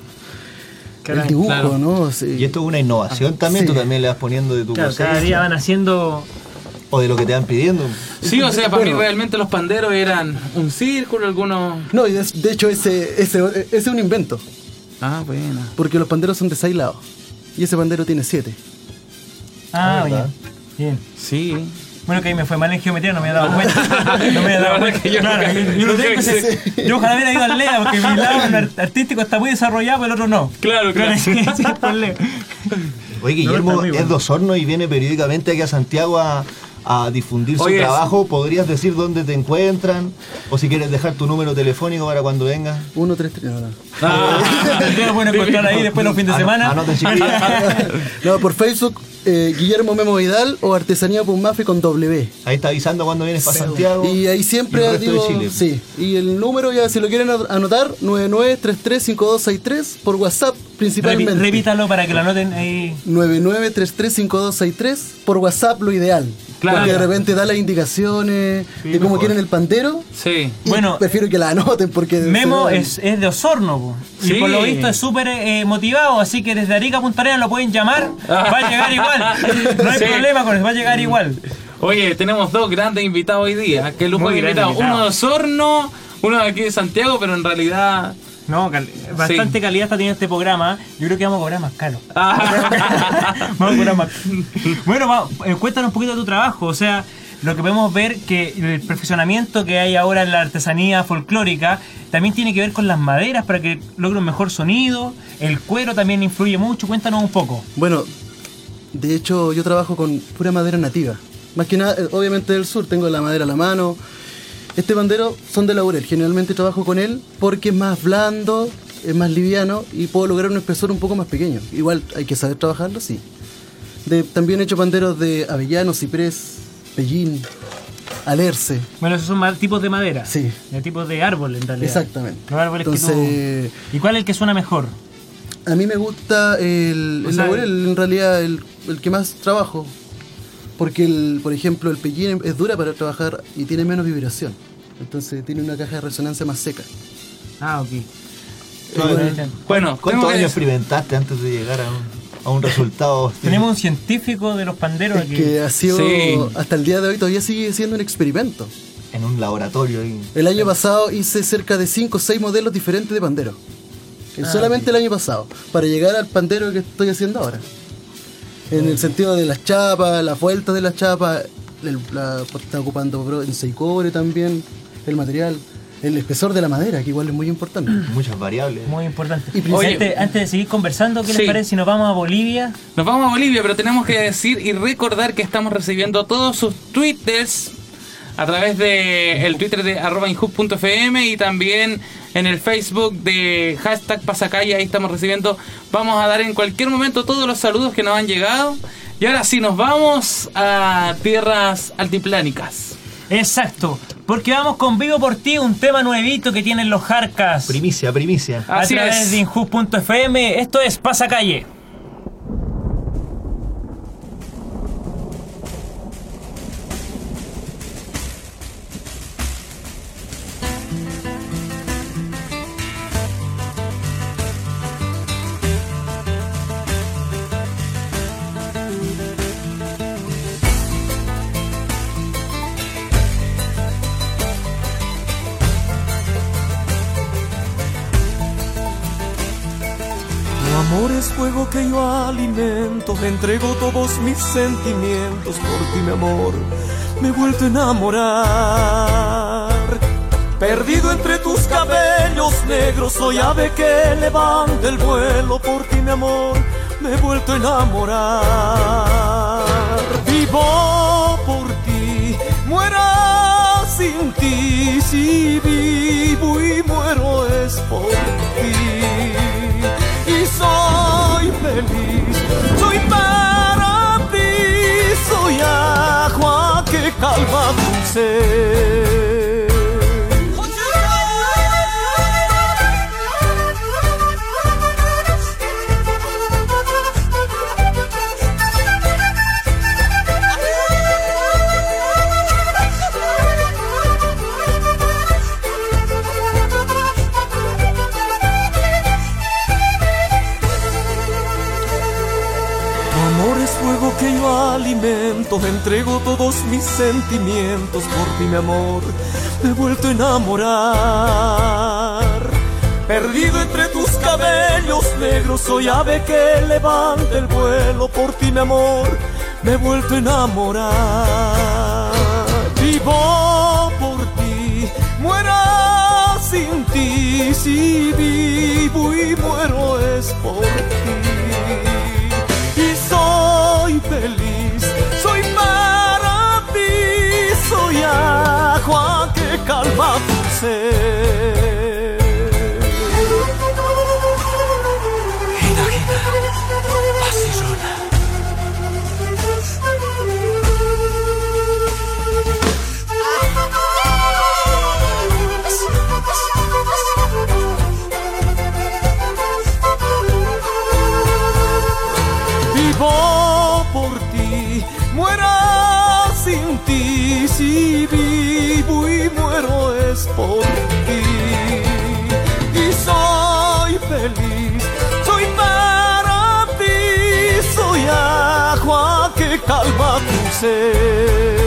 [SPEAKER 8] el dibujo,
[SPEAKER 3] claro.
[SPEAKER 8] ¿no? Sí.
[SPEAKER 4] Y esto es una innovación también,
[SPEAKER 8] Sí.
[SPEAKER 4] tú también le vas poniendo de tu
[SPEAKER 2] Claro, cada día van haciendo.
[SPEAKER 4] o de lo que te van pidiendo.
[SPEAKER 3] Sí, o sea, para mí realmente los panderos eran un círculo, algunos...
[SPEAKER 8] No, y de, de hecho ese, ese, ese es un invento,
[SPEAKER 3] Ah, bueno.
[SPEAKER 8] porque los panderos son de seis lados. Y ese pandero tiene siete.
[SPEAKER 2] Ah,
[SPEAKER 4] Ah,
[SPEAKER 2] bien. Bien.
[SPEAKER 3] Sí.
[SPEAKER 2] Bueno, que ahí me fue mal en geometría, no me había dado cuenta. No me había dado cuenta.
[SPEAKER 3] que yo
[SPEAKER 2] Claro,
[SPEAKER 3] nunca-
[SPEAKER 2] yo, lo tengo ojalá hubiera ido al LEA, porque mi lado artístico está muy desarrollado, pero el otro no.
[SPEAKER 3] Claro, claro.
[SPEAKER 4] Oye, Guillermo es de Osorno y viene periódicamente aquí a Santiago a, a difundir su
[SPEAKER 3] Oye,
[SPEAKER 4] trabajo. ¿Podrías decir dónde te encuentran? O si quieres dejar tu número telefónico para cuando vengas.
[SPEAKER 8] Uno, tres, tres. No, no.
[SPEAKER 3] Ah,
[SPEAKER 2] Ustedes lo pueden encontrar ahí después los fines de
[SPEAKER 4] Ano-
[SPEAKER 2] semana.
[SPEAKER 8] No, por Facebook, eh, Guillermo Memo Vidal o Artesanía Pumafe con W.
[SPEAKER 4] Ahí está avisando cuando vienes para Santiago.
[SPEAKER 8] Y ahí
[SPEAKER 4] y
[SPEAKER 8] siempre
[SPEAKER 4] el
[SPEAKER 8] digo,
[SPEAKER 4] Chile.
[SPEAKER 8] sí. Y el número ya si lo quieren an- anotar, 99335263 por WhatsApp
[SPEAKER 2] Repi-
[SPEAKER 8] principalmente.
[SPEAKER 2] Repítalo para que lo anoten ahí.
[SPEAKER 8] 99335263 por WhatsApp lo ideal.
[SPEAKER 3] Claro.
[SPEAKER 8] Porque de repente da las indicaciones de cómo quieren el pantero.
[SPEAKER 3] sí.
[SPEAKER 8] y
[SPEAKER 2] Bueno,
[SPEAKER 8] prefiero que la anoten porque
[SPEAKER 2] Memo es, es de Osorno, po. y
[SPEAKER 3] Sí.
[SPEAKER 2] por lo visto es súper eh, motivado, así que desde Arica a Punta Arenas lo pueden llamar, va a llegar igual. No hay
[SPEAKER 3] Sí.
[SPEAKER 2] problema con eso, va a llegar igual.
[SPEAKER 3] Oye, tenemos dos grandes invitados hoy día. Qué lujo de invitados. Uno de. Osorno, uno de aquí de Santiago, pero en realidad...
[SPEAKER 2] No, cal- bastante calidad está teniendo este programa. Yo creo que vamos a cobrar más caro.
[SPEAKER 3] Ah.
[SPEAKER 2] vamos a cobrar más Bueno, va, eh, cuéntanos un poquito de tu trabajo. O sea, lo que podemos ver que el perfeccionamiento que hay ahora en la artesanía folclórica también tiene que ver con las maderas para que logre un mejor sonido. El cuero también influye mucho. Cuéntanos un poco.
[SPEAKER 8] Bueno, de hecho yo trabajo con pura madera nativa. Más que nada, eh, obviamente del sur, tengo la madera a la mano. Este bandero son de laurel, generalmente trabajo con él porque es más blando, es más liviano y puedo lograr un espesor un poco más pequeño. Igual hay que saber trabajarlo, sí. De- también he hecho banderos de avellano, ciprés, pellín, alerce.
[SPEAKER 2] Bueno, esos son más tipos de madera.
[SPEAKER 8] Sí.
[SPEAKER 2] De tipos de árbol, en realidad.
[SPEAKER 8] Exactamente.
[SPEAKER 2] Los árboles que tú... ¿Y cuál es el que suena mejor?
[SPEAKER 8] A mí me gusta el, el
[SPEAKER 2] sea,
[SPEAKER 8] laurel, en realidad el, el que más trabajo. Porque, el, por ejemplo, el pellín es dura para trabajar y tiene menos vibración. Entonces tiene una caja de resonancia más seca.
[SPEAKER 2] Ah, ok.
[SPEAKER 3] Bueno,
[SPEAKER 4] ¿Cuántos años experimentaste antes de llegar a un, a un resultado?
[SPEAKER 2] Tenemos un científico de los panderos
[SPEAKER 8] Es
[SPEAKER 2] aquí.
[SPEAKER 8] que ha sido,
[SPEAKER 3] Sí.
[SPEAKER 8] hasta el día de hoy todavía sigue siendo un experimento.
[SPEAKER 4] En un laboratorio ahí.
[SPEAKER 8] El año pasado hice cerca de 5 o 6 modelos diferentes de
[SPEAKER 2] Ah,
[SPEAKER 8] solamente el año pasado, para llegar al pandero que estoy haciendo ahora. En el sentido de las chapas, las vueltas de las chapas, el- la, está ocupando bronce y cobre también, el material, el espesor de la madera, que igual es muy importante.
[SPEAKER 4] Muchas variables.
[SPEAKER 2] Muy importante.
[SPEAKER 8] Y
[SPEAKER 2] Oye, antes, antes de seguir conversando, ¿qué
[SPEAKER 3] Sí.
[SPEAKER 2] les parece si nos vamos a Bolivia?
[SPEAKER 3] Nos vamos a Bolivia, pero tenemos que decir y recordar que estamos recibiendo todos sus tweets a través de el Twitter de arroba y también en el Facebook de hashtag pasacalle, ahí estamos recibiendo. Vamos a dar en cualquier momento todos los saludos que nos han llegado. Y ahora sí, nos vamos a tierras altiplánicas.
[SPEAKER 2] Exacto, porque vamos con Vivo por ti, un tema nuevito que tienen los Jarcas.
[SPEAKER 4] Primicia, primicia.
[SPEAKER 2] a
[SPEAKER 3] Así
[SPEAKER 2] través
[SPEAKER 3] es.
[SPEAKER 2] de Injust.fm. Esto es Pasacalle.
[SPEAKER 5] Entrego todos mis sentimientos por ti, mi amor, me he vuelto a enamorar. Perdido entre tus cabellos negros, soy ave que levanta el vuelo por ti, mi amor, me he vuelto a enamorar. Vivo por ti, muera sin ti, si vivo y muero es por ti y soy feliz. Soy agua que calma tu
[SPEAKER 11] alimento, entrego todos mis sentimientos por ti, mi amor. Me he vuelto a enamorar. Perdido entre tus cabellos negros, soy ave que levanta el vuelo por ti, mi amor. Me he vuelto a enamorar. Vivo por ti, muera sin ti. Si vivo y muero es por ti. Y soy feliz, agua que calma tu. Por ti. Y soy feliz, soy para ti, soy agua que calma tu ser.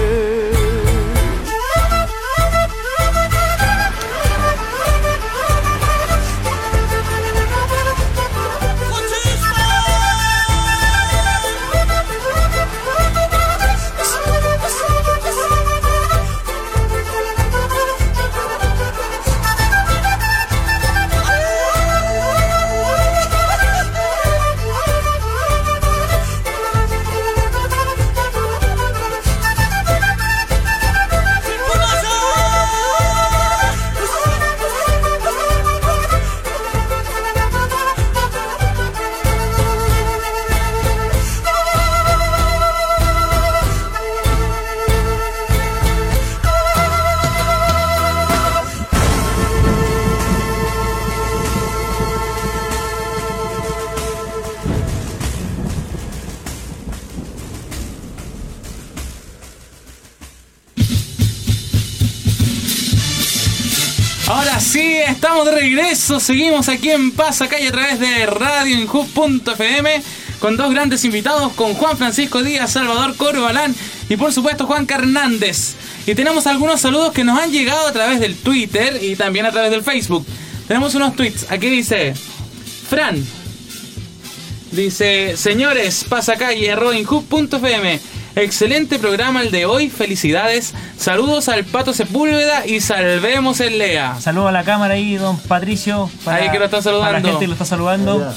[SPEAKER 3] Seguimos aquí en Calle a través de radioinhub.fm con dos grandes invitados, con Juan Francisco Díaz, Salvador Corbalán y por supuesto Juan Hernández. Y tenemos algunos saludos que nos han llegado a través del Twitter y también a través del Facebook. Tenemos unos tweets. Aquí dice Fran. Dice, señores, pasacalle, rodinhub.fm. Excelente programa el de hoy, felicidades. Saludos al Pato Sepúlveda y salvemos el Lea.
[SPEAKER 2] Saludo a la cámara ahí, don Patricio.
[SPEAKER 3] Ahí que lo está saludando.
[SPEAKER 2] Para la gente que lo está saludando.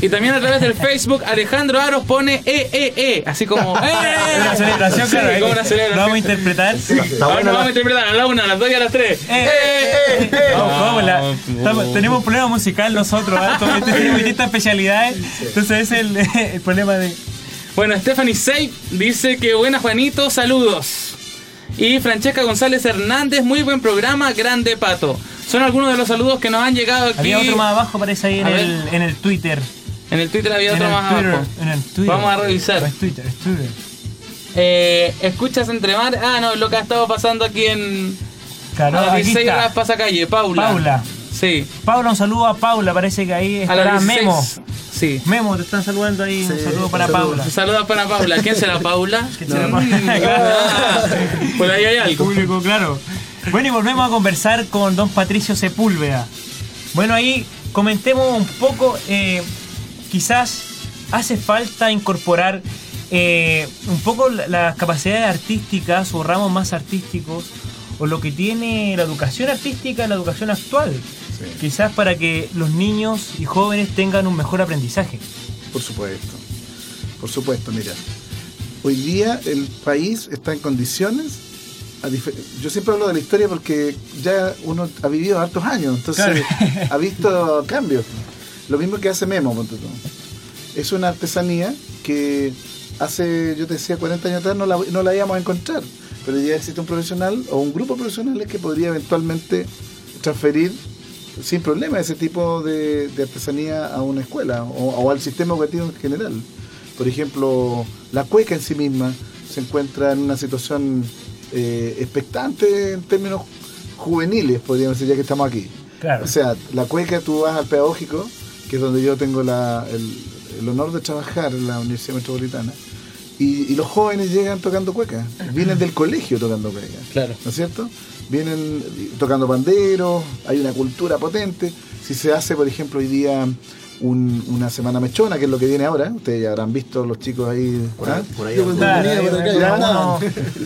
[SPEAKER 3] Y también a través del Facebook, Alejandro Aros pone eh, eh, eh, así como ¡eh!
[SPEAKER 2] Una celebración,
[SPEAKER 3] Sí, como una celebración.
[SPEAKER 2] Lo vamos a interpretar.
[SPEAKER 3] Ahora nos vamos a interpretar a la una, a las dos y a las tres.
[SPEAKER 2] Eh, eh, eh. Vamos, vamos, la- estamos- tenemos un problema musical nosotros. Todos tenemos distintas especialidades. Entonces ese es el, el problema de.
[SPEAKER 3] Bueno, Stephanie Sey dice que buena Juanito, saludos. Y Francesca González Hernández, muy buen programa, grande pato. Son algunos de los saludos que nos han llegado aquí.
[SPEAKER 2] Había otro más abajo, parece ahí en el, en el Twitter.
[SPEAKER 3] En el Twitter había
[SPEAKER 2] En
[SPEAKER 3] otro más
[SPEAKER 2] Twitter,
[SPEAKER 3] abajo.
[SPEAKER 2] En el Twitter.
[SPEAKER 3] Vamos a revisar.
[SPEAKER 2] Es Twitter, es Twitter.
[SPEAKER 3] Eh, ¿Escuchas entre mar? Ah, no, lo que ha estado pasando aquí en.
[SPEAKER 2] Claro,
[SPEAKER 3] a las
[SPEAKER 2] aquí
[SPEAKER 3] 16
[SPEAKER 2] está.
[SPEAKER 3] horas pasa calle, Paula.
[SPEAKER 2] Paula.
[SPEAKER 3] Sí.
[SPEAKER 2] Paula, un saludo a Paula, parece que ahí está
[SPEAKER 3] 16.
[SPEAKER 2] Memo.
[SPEAKER 3] Sí.
[SPEAKER 2] Memo, te están saludando ahí. un saludo para Paula.
[SPEAKER 3] Un saludo para Paula. ¿Quién será Paula?
[SPEAKER 2] ¿Quién será Paula?
[SPEAKER 3] ah, Por ahí hay algo.
[SPEAKER 2] Público, claro. Bueno, y volvemos a conversar con don Patricio Sepúlveda. Bueno, ahí comentemos un poco, eh, quizás hace falta incorporar eh, un poco la- las capacidades artísticas o ramos más artísticos o lo que tiene la educación artística, la educación actual. Quizás para que los niños y jóvenes tengan un mejor aprendizaje.
[SPEAKER 9] Por supuesto. Por supuesto, mira. Hoy día el país está en condiciones. Yo siempre hablo de la historia porque ya uno ha vivido hartos años, entonces ha visto cambios. Lo mismo que hace Memo. Es una artesanía que hace, yo te decía, 40 años atrás no la, no la íbamos a encontrar. Pero día existe un profesional o un grupo de profesionales que podría eventualmente transferir sin problema ese tipo de, de artesanía a una escuela o, o al sistema educativo en general. Por ejemplo, la cueca en sí misma se encuentra en una situación eh, expectante en términos juveniles, podríamos decir, ya que estamos aquí.
[SPEAKER 2] Claro.
[SPEAKER 9] O sea, la cueca tú vas al pedagógico, que es donde yo tengo la- el, el honor de trabajar en la Universidad Metropolitana, Y, y los jóvenes llegan tocando cueca, vienen del colegio tocando cueca.
[SPEAKER 3] Claro.
[SPEAKER 9] ¿No es cierto? Vienen tocando panderos, hay una cultura potente. Si se hace, por ejemplo, hoy día un- una semana mechona, que es lo que viene ahora, ustedes ya habrán visto los chicos ahí. ¿ah?
[SPEAKER 4] Por ahí.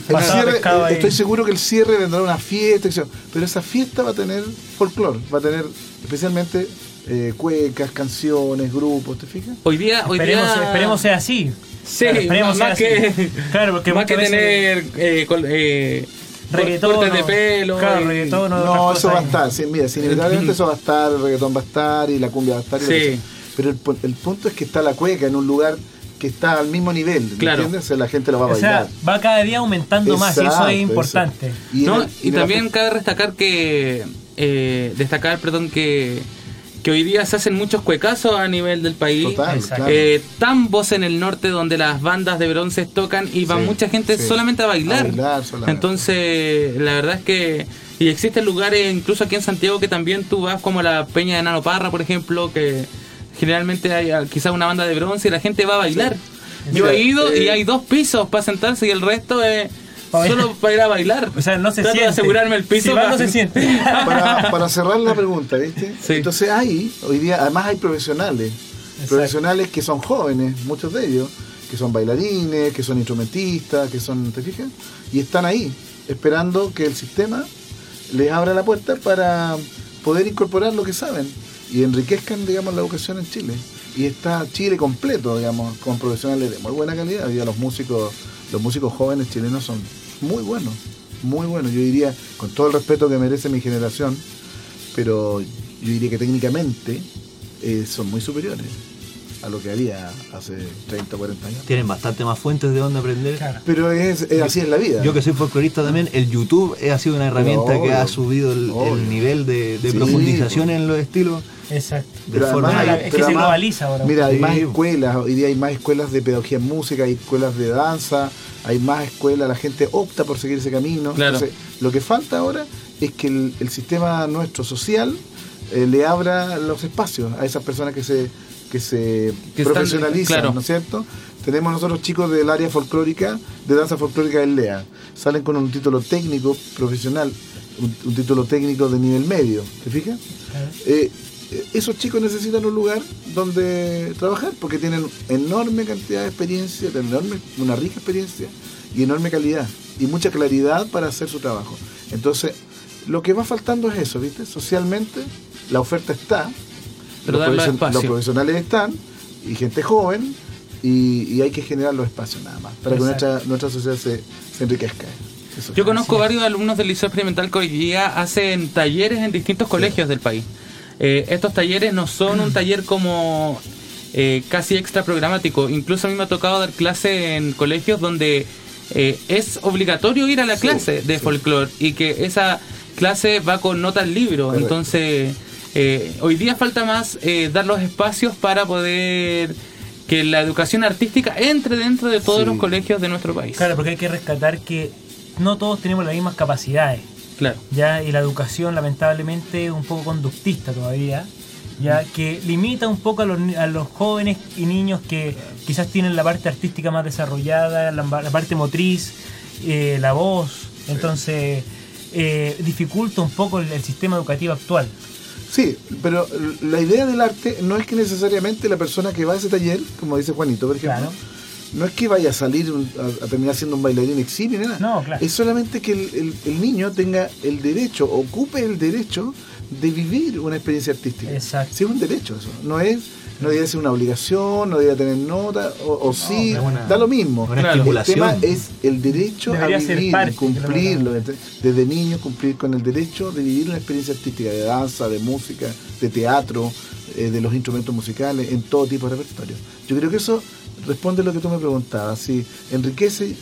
[SPEAKER 9] El cierre, estoy seguro que el cierre vendrá una fiesta, pero esa fiesta va a tener folclore, va a tener especialmente eh, cuecas, canciones, grupos, ¿te fijas?
[SPEAKER 3] Hoy día, hoy
[SPEAKER 2] Esperemos,
[SPEAKER 3] día
[SPEAKER 2] esperemos sea así.
[SPEAKER 3] Sí,
[SPEAKER 2] Claro,
[SPEAKER 3] más, que.
[SPEAKER 2] Claro, porque
[SPEAKER 3] más que tener eh, col- eh,
[SPEAKER 2] Reggaetón,
[SPEAKER 3] cortes de pelo.
[SPEAKER 2] Claro,
[SPEAKER 3] y-
[SPEAKER 2] reggaetón, no,
[SPEAKER 9] No, eso va a estar, sí, mira, sí, inevitablemente eso va a estar, el reggaetón va a estar y la cumbia va a estar. y
[SPEAKER 3] Sí.
[SPEAKER 9] Pero el, el punto es que está la cueca en un lugar que está al mismo nivel, ¿me
[SPEAKER 3] Claro.
[SPEAKER 9] entiendes? O sea, la gente lo va a
[SPEAKER 2] O sea,
[SPEAKER 9] bailar.
[SPEAKER 2] va cada día aumentando más y eso es importante.
[SPEAKER 9] eso. Y,
[SPEAKER 3] No,
[SPEAKER 9] el-
[SPEAKER 3] también
[SPEAKER 9] aspecto-
[SPEAKER 3] cabe destacar que eh, destacar, perdón, que que hoy día se hacen muchos cuecazos a nivel del país.
[SPEAKER 9] Total,
[SPEAKER 2] Exacto.
[SPEAKER 9] claro.
[SPEAKER 3] Eh, tambos en el norte donde las bandas de bronce tocan y va
[SPEAKER 9] Sí,
[SPEAKER 3] mucha gente
[SPEAKER 9] sí.
[SPEAKER 3] solamente a bailar.
[SPEAKER 9] A bailar solamente.
[SPEAKER 3] Entonces, la verdad es que y existen lugares incluso aquí en Santiago que también tú vas como la Peña de Nano Parra, por ejemplo, que generalmente hay ah, quizás una banda de bronce y la gente va a bailar. Yo he ido y
[SPEAKER 9] eh,
[SPEAKER 3] hay dos pisos para sentarse y el resto es Solo para ir a bailar.
[SPEAKER 2] O sea, no se
[SPEAKER 3] Trato de
[SPEAKER 2] siente.
[SPEAKER 3] asegurarme el piso
[SPEAKER 2] Si
[SPEAKER 3] para-
[SPEAKER 2] no se siente.
[SPEAKER 9] para, para cerrar la pregunta, ¿viste?
[SPEAKER 3] Sí.
[SPEAKER 9] Entonces hay, hoy día, además hay profesionales, profesionales que son jóvenes, muchos de ellos, que son bailarines, que son instrumentistas, que son, ¿te fijas? Y están ahí, esperando que el sistema les abra la puerta para poder incorporar lo que saben y enriquezcan, digamos, la educación en Chile. Y está Chile completo, digamos, con profesionales de muy buena calidad. Hoy día los músicos, los músicos jóvenes chilenos son muy buenos, muy buenos. Yo diría, con todo el respeto que merece mi generación, pero yo diría que técnicamente eh, son muy superiores a lo que había hace 30 o 40 años.
[SPEAKER 12] Tienen bastante más fuentes de donde aprender.
[SPEAKER 9] Pero es, es así es la vida.
[SPEAKER 12] Yo que soy folclorista también, el YouTube ha sido una herramienta que ha subido el, nivel de, de
[SPEAKER 9] Sí,
[SPEAKER 12] profundización en los estilos.
[SPEAKER 2] Exacto.
[SPEAKER 12] De
[SPEAKER 9] Pero
[SPEAKER 12] forma
[SPEAKER 9] además
[SPEAKER 2] Bueno,
[SPEAKER 9] hay-
[SPEAKER 2] es que se
[SPEAKER 9] además-
[SPEAKER 2] globaliza ahora.
[SPEAKER 9] Mira, hay
[SPEAKER 12] Sí.
[SPEAKER 9] más escuelas, hoy día hay más escuelas de pedagogía en música, hay escuelas de danza, hay más escuelas, la gente opta por seguir ese camino.
[SPEAKER 3] Claro.
[SPEAKER 9] Entonces, lo que falta ahora es que el, el sistema nuestro social eh, le abra los espacios a esas personas que se que se
[SPEAKER 3] Que
[SPEAKER 9] profesionalizan,
[SPEAKER 3] claro.
[SPEAKER 9] ¿no es cierto? Tenemos nosotros chicos del área folclórica, de danza folclórica del LEA, salen con un título técnico profesional, un, un título técnico de nivel medio, ¿te fijas? Eh, esos chicos necesitan un lugar donde trabajar porque tienen enorme cantidad de experiencia, enorme, una rica experiencia y enorme calidad y mucha claridad para hacer su trabajo. Entonces, lo que va faltando es eso, ¿viste? Socialmente, la oferta está,
[SPEAKER 3] Pero
[SPEAKER 9] los, los profesionales están y gente joven y, y hay que generar los espacios nada más para que nuestra, nuestra sociedad se, se enriquezca. Eso.
[SPEAKER 3] Yo conozco varios alumnos del Liceo Experimental que hoy día hacen talleres en distintos colegios del país. Eh, estos talleres no son un taller como eh, casi extra programático. Incluso a mí me ha tocado dar clase en colegios donde eh, es obligatorio ir a la
[SPEAKER 9] Sí,
[SPEAKER 3] clase de
[SPEAKER 9] sí.
[SPEAKER 3] folclore y que esa clase va con notas libro. Entonces, eh, hoy día falta más eh, dar los espacios para poder que la educación artística entre dentro de todos
[SPEAKER 9] Sí.
[SPEAKER 3] los colegios de nuestro país.
[SPEAKER 2] Claro, porque hay que rescatar que no todos tenemos las mismas capacidades.
[SPEAKER 3] Claro.
[SPEAKER 2] ya y la educación lamentablemente es un poco conductista todavía ya que limita un poco a los, ni- a los jóvenes y niños que quizás tienen la parte artística más desarrollada la, la parte motriz eh, la voz entonces eh, dificulta un poco el, el sistema educativo actual
[SPEAKER 9] Sí, pero la idea del arte no es que necesariamente la persona que va a ese taller, como dice Juanito, por ejemplo,
[SPEAKER 2] Claro.
[SPEAKER 9] no es que vaya a salir a, a terminar siendo un bailarín eximio ni nada.
[SPEAKER 2] No, claro.
[SPEAKER 9] Es solamente que el, el- el niño tenga el derecho, ocupe el derecho de vivir una experiencia artística.
[SPEAKER 2] Exacto.
[SPEAKER 9] Sí, es un derecho eso. No es, no debe ser una obligación, no debe tener nota, o, o sí, da lo mismo.
[SPEAKER 12] una
[SPEAKER 9] El tema es el derecho
[SPEAKER 2] Debería
[SPEAKER 9] a vivir,
[SPEAKER 2] parte,
[SPEAKER 9] cumplirlo. Desde niño cumplir con el derecho de vivir una experiencia artística, de danza, de música, de teatro, eh, de los instrumentos musicales, en todo tipo de repertorio. Yo creo que eso responde a lo que tú me preguntabas. Sí, enriquece,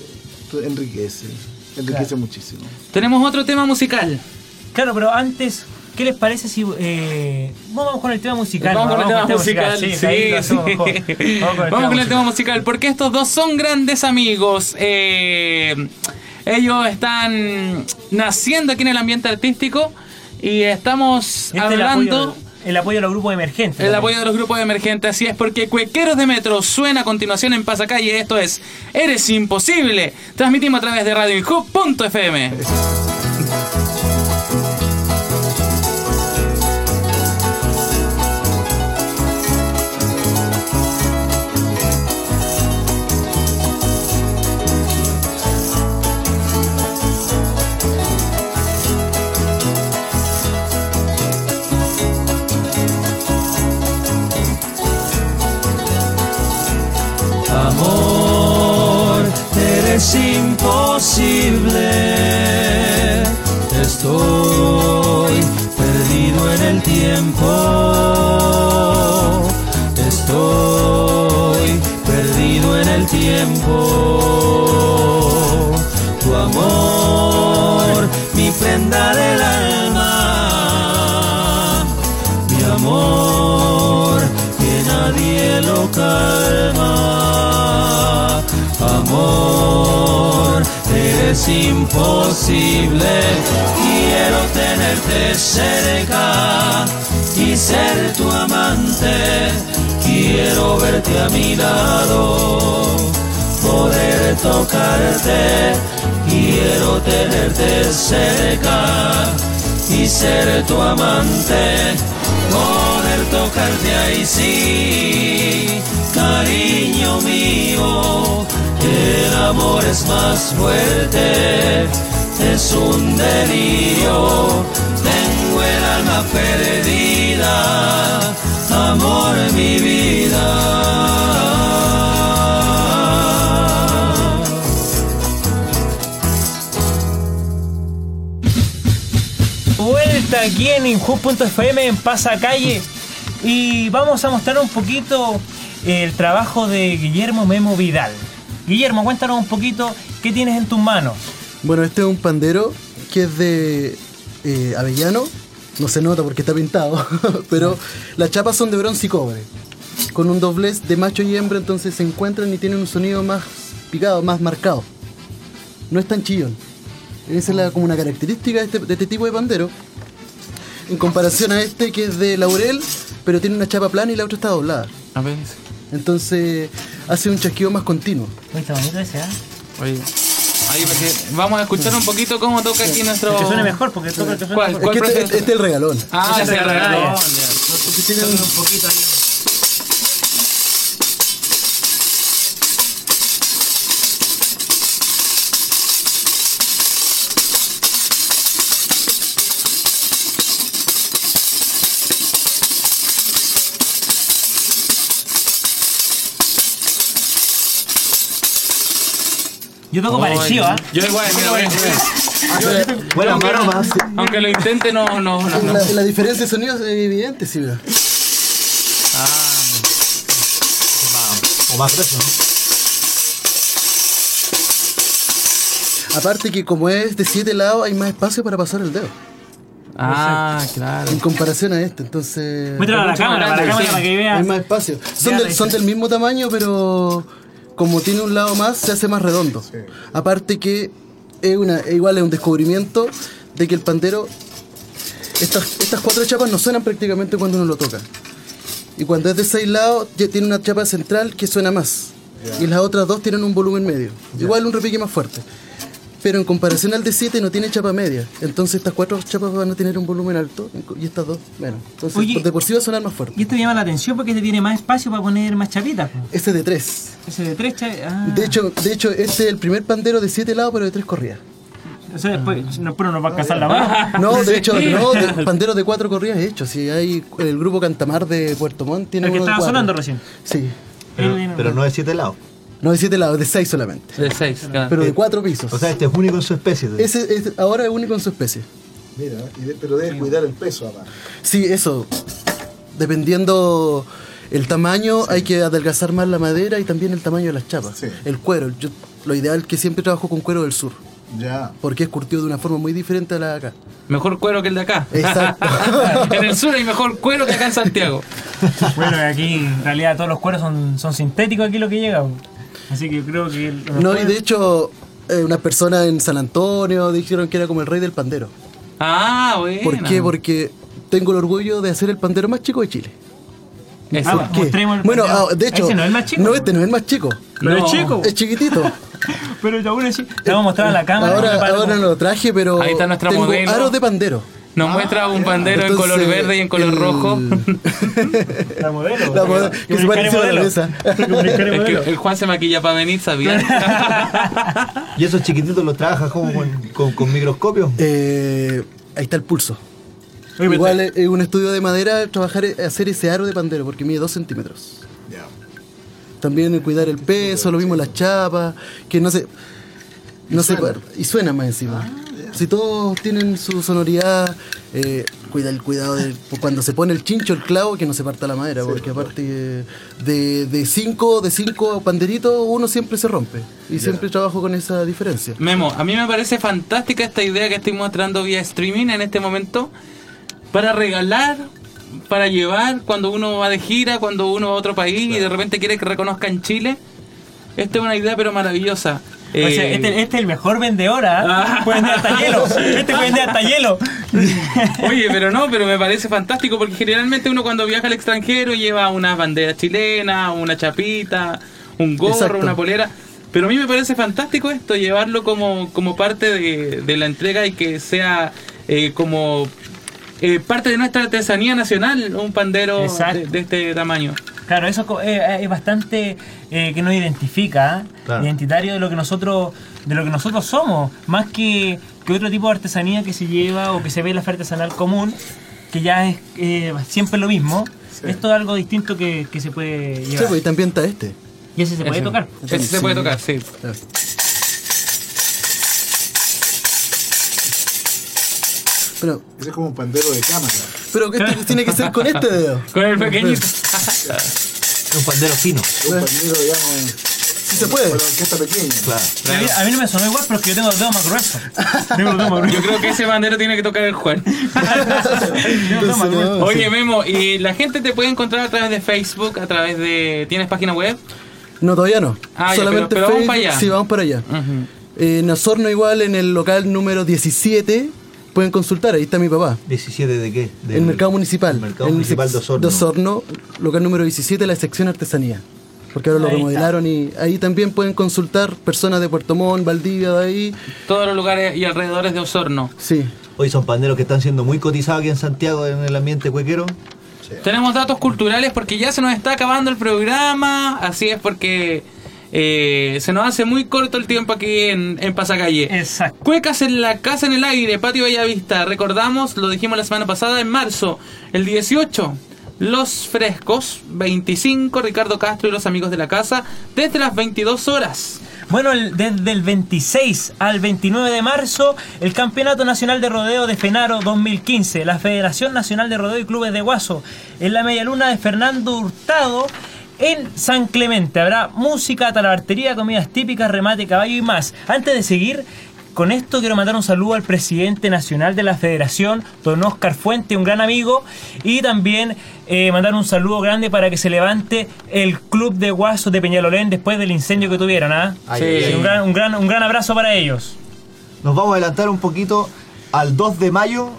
[SPEAKER 9] enriquece, enriquece
[SPEAKER 2] Claro.
[SPEAKER 9] muchísimo.
[SPEAKER 3] Tenemos otro tema musical.
[SPEAKER 2] claro pero antes ¿Qué les parece si eh, vamos con el tema musical?
[SPEAKER 3] Vamos con el tema musical,
[SPEAKER 2] sí,
[SPEAKER 3] sí. Vamos con el tema musical, porque estos dos son grandes amigos. Eh, ellos están naciendo aquí en el ambiente artístico y estamos
[SPEAKER 2] Este es el apoyo
[SPEAKER 3] hablando.
[SPEAKER 2] de- el apoyo a los grupos emergentes.
[SPEAKER 3] El apoyo de los grupos emergentes, así es, porque Cuequeros de Metro suena a continuación en Pasacalle. Esto es Eres Imposible. Transmitimos a través de radiohub.fm.
[SPEAKER 13] imposible. Quiero tenerte cerca y ser tu amante. Quiero verte a mi lado, poder tocarte. Quiero tenerte cerca y ser tu amante, poder tocarte ahí sí, cariño mío, el amor es más fuerte, es un delirio, tengo el alma perdida, amor mi vida.
[SPEAKER 2] Aquí en Inju.fm en Pasacalle y vamos a mostrar un poquito el trabajo de Guillermo Memo Vidal. Guillermo, cuéntanos un poquito qué tienes en tus manos.
[SPEAKER 8] Bueno, este es un pandero que es de eh, avellano. No se nota porque está pintado, pero las chapas son de bronce y cobre. Con un doblez de macho y hembra, entonces se encuentran y tienen un sonido más picado, más marcado. No es tan chillón. Esa es la- como una característica de este, de este tipo de pandero. En comparación a este que es de laurel, pero tiene una chapa plana y la otra está doblada.
[SPEAKER 3] A ver.
[SPEAKER 8] Entonces hace un chasquido más continuo.
[SPEAKER 2] Uy, está bonito ese, ¿ah?
[SPEAKER 3] Oye. Ahí, vamos a escuchar un poquito cómo toca aquí nuestro.
[SPEAKER 2] Que suene mejor, porque toca el que suene
[SPEAKER 3] ¿Cuál,
[SPEAKER 2] mejor.
[SPEAKER 3] cuál
[SPEAKER 8] Es que este, este es el regalón.
[SPEAKER 3] Ah,
[SPEAKER 2] ese es el
[SPEAKER 3] regalón.
[SPEAKER 2] regalón,
[SPEAKER 3] ya.
[SPEAKER 8] Un
[SPEAKER 2] poquito ahí. Yo toco parecido, ¿ah?
[SPEAKER 3] Yo igual, mira, mira, mira.
[SPEAKER 12] Bueno,
[SPEAKER 3] aunque,
[SPEAKER 12] más.
[SPEAKER 3] aunque lo intente, no, no, no. no.
[SPEAKER 8] La, la diferencia de sonido es evidente, sí, mira.
[SPEAKER 12] O más grueso.
[SPEAKER 8] Aparte que como es de siete lados, hay más espacio para pasar el dedo.
[SPEAKER 3] Ah, claro.
[SPEAKER 8] En comparación a este, entonces...
[SPEAKER 2] Muéstralo a la
[SPEAKER 3] mucho más
[SPEAKER 2] cámara, para la
[SPEAKER 3] grande,
[SPEAKER 2] cámara
[SPEAKER 3] sí.
[SPEAKER 2] para que
[SPEAKER 8] Hay más espacio. Son, del mismo tamaño, pero como tiene un lado más, se hace más redondo. Aparte que es una, igual es un descubrimiento de que el pandero, estas, estas cuatro chapas no suenan prácticamente cuando uno lo toca. Y cuando es de seis lados, ya tiene una chapa central que suena más. Y las otras dos tienen un volumen medio. Igual un repique más fuerte. Pero en comparación al de 7 no tiene chapa media. Entonces estas cuatro chapas van a tener un volumen alto y estas dos menos. Entonces
[SPEAKER 2] Oye.
[SPEAKER 8] de por sí va a sonar más fuerte.
[SPEAKER 2] Y esto me llama la atención porque este tiene más espacio para poner más chapitas.
[SPEAKER 8] Este de 3.
[SPEAKER 2] Ese de tres chapitas. Ah.
[SPEAKER 8] De hecho, de hecho, este es el primer pandero de 7 lados, pero de 3 corridas.
[SPEAKER 2] O sea, después no, pero nos va a alcanzar la mano.
[SPEAKER 8] No, de hecho, no, de, pandero de 4 corridas he hecho. Si hay el grupo Cantamar de Puerto Montt tiene
[SPEAKER 2] El que
[SPEAKER 8] uno
[SPEAKER 2] estaba
[SPEAKER 8] cuatro.
[SPEAKER 2] sonando recién.
[SPEAKER 8] Sí.
[SPEAKER 12] Pero, pero no de siete lados.
[SPEAKER 8] No de 7 lados, de 6 solamente.
[SPEAKER 3] De seis, claro.
[SPEAKER 8] Pero de 4 pisos.
[SPEAKER 12] O sea, este es único en su especie.
[SPEAKER 8] Ese es- ahora es único en su especie.
[SPEAKER 9] Mira, y de- pero debes cuidar el peso además.
[SPEAKER 8] Sí, eso. Dependiendo el tamaño, hay que adelgazar más la madera y también el tamaño de las chapas.
[SPEAKER 9] Sí.
[SPEAKER 8] El cuero. Yo, lo ideal es que siempre trabajo con cuero del sur.
[SPEAKER 9] Ya.
[SPEAKER 8] Porque es curtido de una forma muy diferente a la de acá.
[SPEAKER 3] Mejor cuero que el de acá.
[SPEAKER 8] Exacto.
[SPEAKER 3] en el sur hay mejor cuero que acá en Santiago.
[SPEAKER 2] Bueno, aquí en realidad todos los cueros son, son sintéticos aquí lo que llega. Así que yo creo que... los
[SPEAKER 8] No, y de hecho, eh, unas personas en San Antonio dijeron que era como el rey del pandero.
[SPEAKER 3] Ah, bueno.
[SPEAKER 8] ¿Por qué? Porque tengo el orgullo de hacer el pandero más chico de Chile.
[SPEAKER 3] Eso.
[SPEAKER 2] Ah, el
[SPEAKER 8] Bueno, ah, de hecho,
[SPEAKER 2] Ese no es el más chico.
[SPEAKER 8] no, este no es el más chico.
[SPEAKER 2] Pero es chico.
[SPEAKER 8] Es chiquitito.
[SPEAKER 2] Pero aún así, te vamos a mostrar a la cámara.
[SPEAKER 8] ahora
[SPEAKER 2] para-
[SPEAKER 8] ahora no lo traje, pero
[SPEAKER 3] Ahí está nuestra
[SPEAKER 8] tengo
[SPEAKER 3] modelo.
[SPEAKER 8] aros de pandero.
[SPEAKER 3] Nos muestra un pandero en color verde y en color
[SPEAKER 8] el-
[SPEAKER 3] rojo.
[SPEAKER 2] La modelo.
[SPEAKER 8] La modelo, que se parece a la mesa.
[SPEAKER 3] Es que el Juan se maquilla para venir, ¿sabía?
[SPEAKER 12] ¿Y esos chiquititos los trabajas como con, con, con microscopio?
[SPEAKER 8] Eh, ahí está el pulso.
[SPEAKER 2] Oye,
[SPEAKER 8] Igual es un estudio de madera trabajar hacer ese aro de pandero porque mide 2 centímetros. También el cuidar el peso, lo mismo las chapas, que no se no se y suena más encima. Si todos tienen su sonoridad, eh, cuida el cuidado de cuando se pone el chincho, el clavo, que no se parta la madera, porque aparte de, de cinco de cinco panderitos uno siempre se rompe y siempre trabajo con esa diferencia.
[SPEAKER 3] Memo, a mí me parece fantástica esta idea que estoy mostrando vía streaming en este momento para regalar, para llevar cuando uno va de gira, cuando uno va a otro país y de repente quiere que reconozcan Chile. Esta es una idea pero maravillosa.
[SPEAKER 2] O sea,
[SPEAKER 3] Eh,
[SPEAKER 2] este, este es el mejor vendedor, ¿ah? Puede vender hasta hielo. Este puede vender hasta hielo.
[SPEAKER 3] Oye, pero no, pero me parece fantástico porque generalmente uno cuando viaja al extranjero lleva una bandera chilena, una chapita, un gorro,
[SPEAKER 8] Exacto.
[SPEAKER 3] una polera. Pero a mí me parece fantástico esto, llevarlo como, como parte de, de la entrega y que sea eh, como eh, parte de nuestra artesanía nacional, un pandero de este tamaño.
[SPEAKER 2] Claro, eso co- eh, es bastante eh, que nos identifica, ¿eh?
[SPEAKER 12] Claro.
[SPEAKER 2] identitario de lo que nosotros de lo que nosotros somos, más que, que otro tipo de artesanía que se lleva o que se ve en la feria artesanal común, que ya es eh, siempre lo mismo. Esto es algo distinto que, que se puede
[SPEAKER 8] Sí,
[SPEAKER 2] llevar.
[SPEAKER 8] pues, y también está este.
[SPEAKER 2] y ese se puede
[SPEAKER 3] Ese.
[SPEAKER 2] tocar.
[SPEAKER 3] Ese se puede tocar, sí.
[SPEAKER 8] Claro. Pero,
[SPEAKER 9] Ese es como un pandero de cámara.
[SPEAKER 8] pero que este tiene que ser con este dedo.
[SPEAKER 3] Con el pequeñito.
[SPEAKER 12] Es un pandero fino.
[SPEAKER 9] Un pandero, digamos,
[SPEAKER 8] Si se puede.
[SPEAKER 9] con la orquesta pequeña.
[SPEAKER 12] Claro.
[SPEAKER 2] A, mí, a mí no me sonó igual, pero es que yo tengo los dedos más gruesos. Tengo los dedos más
[SPEAKER 3] Yo
[SPEAKER 2] gruesos.
[SPEAKER 3] creo que ese bandero tiene que tocar el Juan.
[SPEAKER 2] Tengo los dedos más
[SPEAKER 8] Entonces,
[SPEAKER 2] gruesos.
[SPEAKER 8] no,
[SPEAKER 3] Oye. Memo, ¿y la gente te puede encontrar a través de Facebook, a través de... ¿Tienes página web?
[SPEAKER 8] No, todavía no.
[SPEAKER 3] Ah, ya,
[SPEAKER 8] Solamente
[SPEAKER 3] pero- pero vamos
[SPEAKER 8] Facebook.
[SPEAKER 3] para allá.
[SPEAKER 8] Sí, vamos para allá.
[SPEAKER 3] Ujú.
[SPEAKER 8] Eh, en Osorno igual, en el local número 17, pueden consultar, ahí está mi papá.
[SPEAKER 12] ¿17 de qué? Del-
[SPEAKER 8] el mercado municipal.
[SPEAKER 12] el mercado municipal de Osorno.
[SPEAKER 8] de Osorno, local número 17, la sección artesanía. Porque ahora lo remodelaron y ahí también pueden consultar personas de Puerto Montt, Valdivia, de ahí.
[SPEAKER 3] Todos los lugares y alrededores de Osorno.
[SPEAKER 8] Sí.
[SPEAKER 12] Hoy son panderos que están siendo muy cotizados aquí en Santiago en el ambiente cuequero.
[SPEAKER 3] Tenemos datos culturales porque ya se nos está acabando el programa. Así es porque eh, se nos hace muy corto el tiempo aquí en, en Pasacalle.
[SPEAKER 2] Exacto.
[SPEAKER 3] Cuecas en la casa en el aire, Patio Bellavista. Recordamos, lo dijimos la semana pasada, en marzo, el 18. Los Frescos, 25, Ricardo Castro y los amigos de la casa, desde las 22 horas.
[SPEAKER 2] Bueno, el- desde el 26 al 29 de marzo, el Campeonato Nacional de Rodeo de Fenaro 2015, la Federación Nacional de Rodeo y Clubes de Guaso, en la media luna de Fernando Hurtado, en San Clemente. Habrá música, talabartería, comidas típicas, remate, caballo y más. Antes de seguir, con esto quiero mandar un saludo al presidente nacional de la federación, don Oscar Fuente, un gran amigo, y también eh, mandar un saludo grande para que se levante el club de Guasos de Peñalolén después del incendio que tuvieron. ¿ah?
[SPEAKER 12] Ay,
[SPEAKER 3] Sí.
[SPEAKER 12] ay, ay.
[SPEAKER 2] Un, gran, un, gran, un gran abrazo para ellos.
[SPEAKER 12] Nos vamos a adelantar un poquito al 2 de mayo.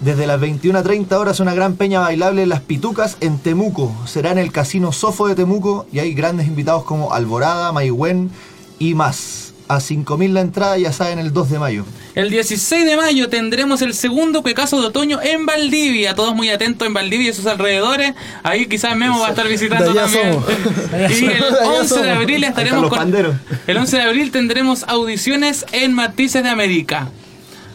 [SPEAKER 12] Desde las 21.30 horas una gran peña bailable en Las Pitucas en Temuco. Será en el Casino Sofo de Temuco y hay grandes invitados como Alborada, Maigüen y más. A 5.000 la entrada, ya saben, el 2 de mayo.
[SPEAKER 3] El 16 de mayo tendremos el segundo Cuecaso de otoño en Valdivia. Todos muy atentos en Valdivia y sus alrededores. Ahí quizás Memo va a estar visitando también.
[SPEAKER 8] somos.
[SPEAKER 3] Y el
[SPEAKER 8] De allá
[SPEAKER 3] 11 de abril estaremos con-
[SPEAKER 12] panderos.
[SPEAKER 3] El 11 de abril tendremos audiciones en Matices de América.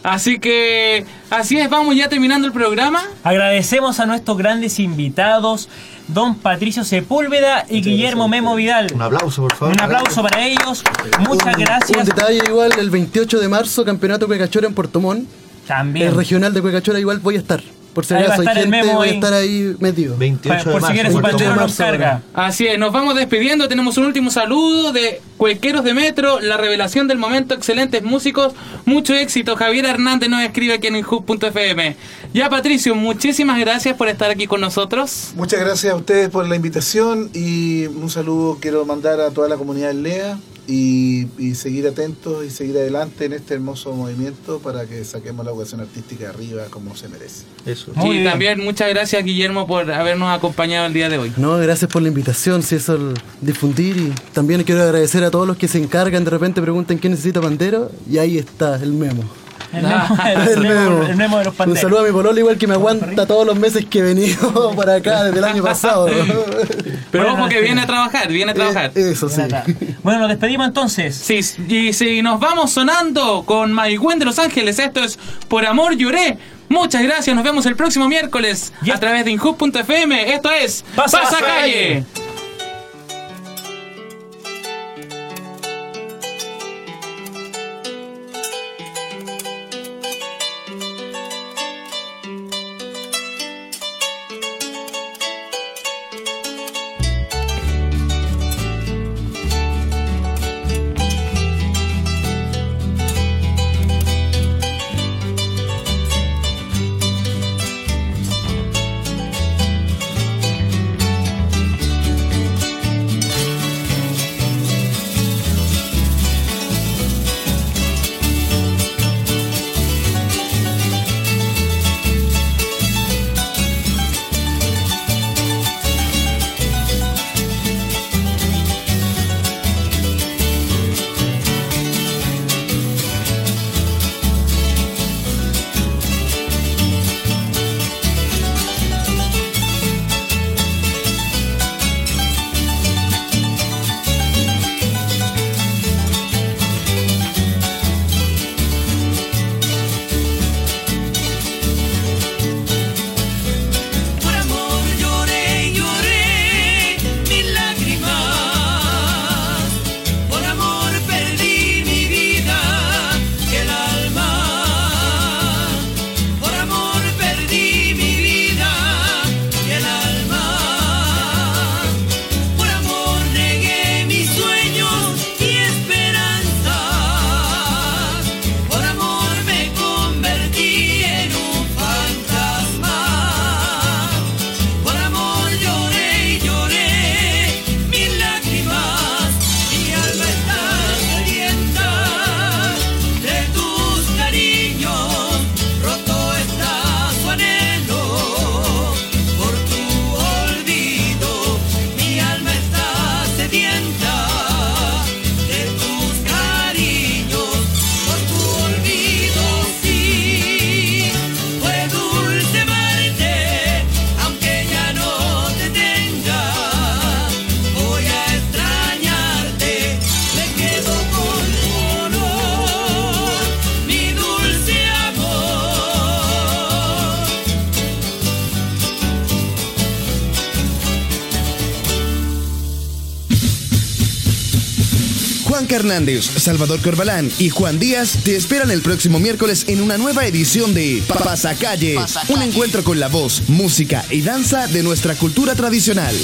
[SPEAKER 3] Así que así es, vamos ya terminando el programa.
[SPEAKER 2] Agradecemos a nuestros grandes invitados, don Patricio Sepúlveda y Guillermo Memo Vidal.
[SPEAKER 12] Un aplauso, por favor.
[SPEAKER 2] Un aplauso para ellos. Muchas
[SPEAKER 8] Un
[SPEAKER 2] gracias.
[SPEAKER 8] detalle igual, el 28 de marzo, Campeonato Cuecachora en Puerto Montt.
[SPEAKER 2] También.
[SPEAKER 8] El regional de Cuecachora igual voy a estar. Por si acaso hay
[SPEAKER 2] estar el
[SPEAKER 8] gente,
[SPEAKER 2] Memo
[SPEAKER 8] voy a
[SPEAKER 2] ahí.
[SPEAKER 8] estar ahí metido.
[SPEAKER 12] 28
[SPEAKER 2] Por
[SPEAKER 12] de
[SPEAKER 2] si quieres pandero
[SPEAKER 12] Montt.
[SPEAKER 2] nos carga.
[SPEAKER 3] Así es, nos vamos despidiendo. Tenemos un último saludo de Cuequeros de Metro, la revelación del momento, excelentes músicos, mucho éxito. Javier Hernández nos escribe aquí en inhub.fm. Ya, Patricio, muchísimas gracias por estar aquí con nosotros.
[SPEAKER 9] Muchas gracias a ustedes por la invitación y un saludo quiero mandar a toda la comunidad del LEA, y, y seguir atentos y seguir adelante en este hermoso movimiento para que saquemos la educación artística arriba como se merece.
[SPEAKER 7] Eso. y también muchas gracias Guillermo por habernos acompañado el día de hoy.
[SPEAKER 8] No, gracias por la invitación, si eso el difundir y también quiero agradecer a todos los que se encargan, de repente preguntan quién necesita pandero y ahí está el memo.
[SPEAKER 2] El memo, el memo- el memo de los
[SPEAKER 8] Un
[SPEAKER 2] panderos.
[SPEAKER 8] saludo a mi pololo igual que me aguanta todos los meses que he venido para acá desde el año pasado.
[SPEAKER 7] Pero
[SPEAKER 2] Bueno,
[SPEAKER 7] ojo que viene a trabajar, viene a trabajar.
[SPEAKER 8] Eso sí.
[SPEAKER 2] Bueno, nos despedimos entonces.
[SPEAKER 7] Sí, y si nos vamos sonando con Maigüen de Los Ángeles, esto es Por Amor Lloré. Muchas gracias, nos vemos el próximo miércoles a través de Inhub.fm. Esto es
[SPEAKER 2] Pasa
[SPEAKER 7] Pasa,
[SPEAKER 2] Calle.
[SPEAKER 7] Calle.
[SPEAKER 1] Hernández, Salvador Corbalán y Juan Díaz te esperan el próximo miércoles en una nueva edición de Pasacalle, un encuentro con la voz, música y danza de nuestra cultura tradicional.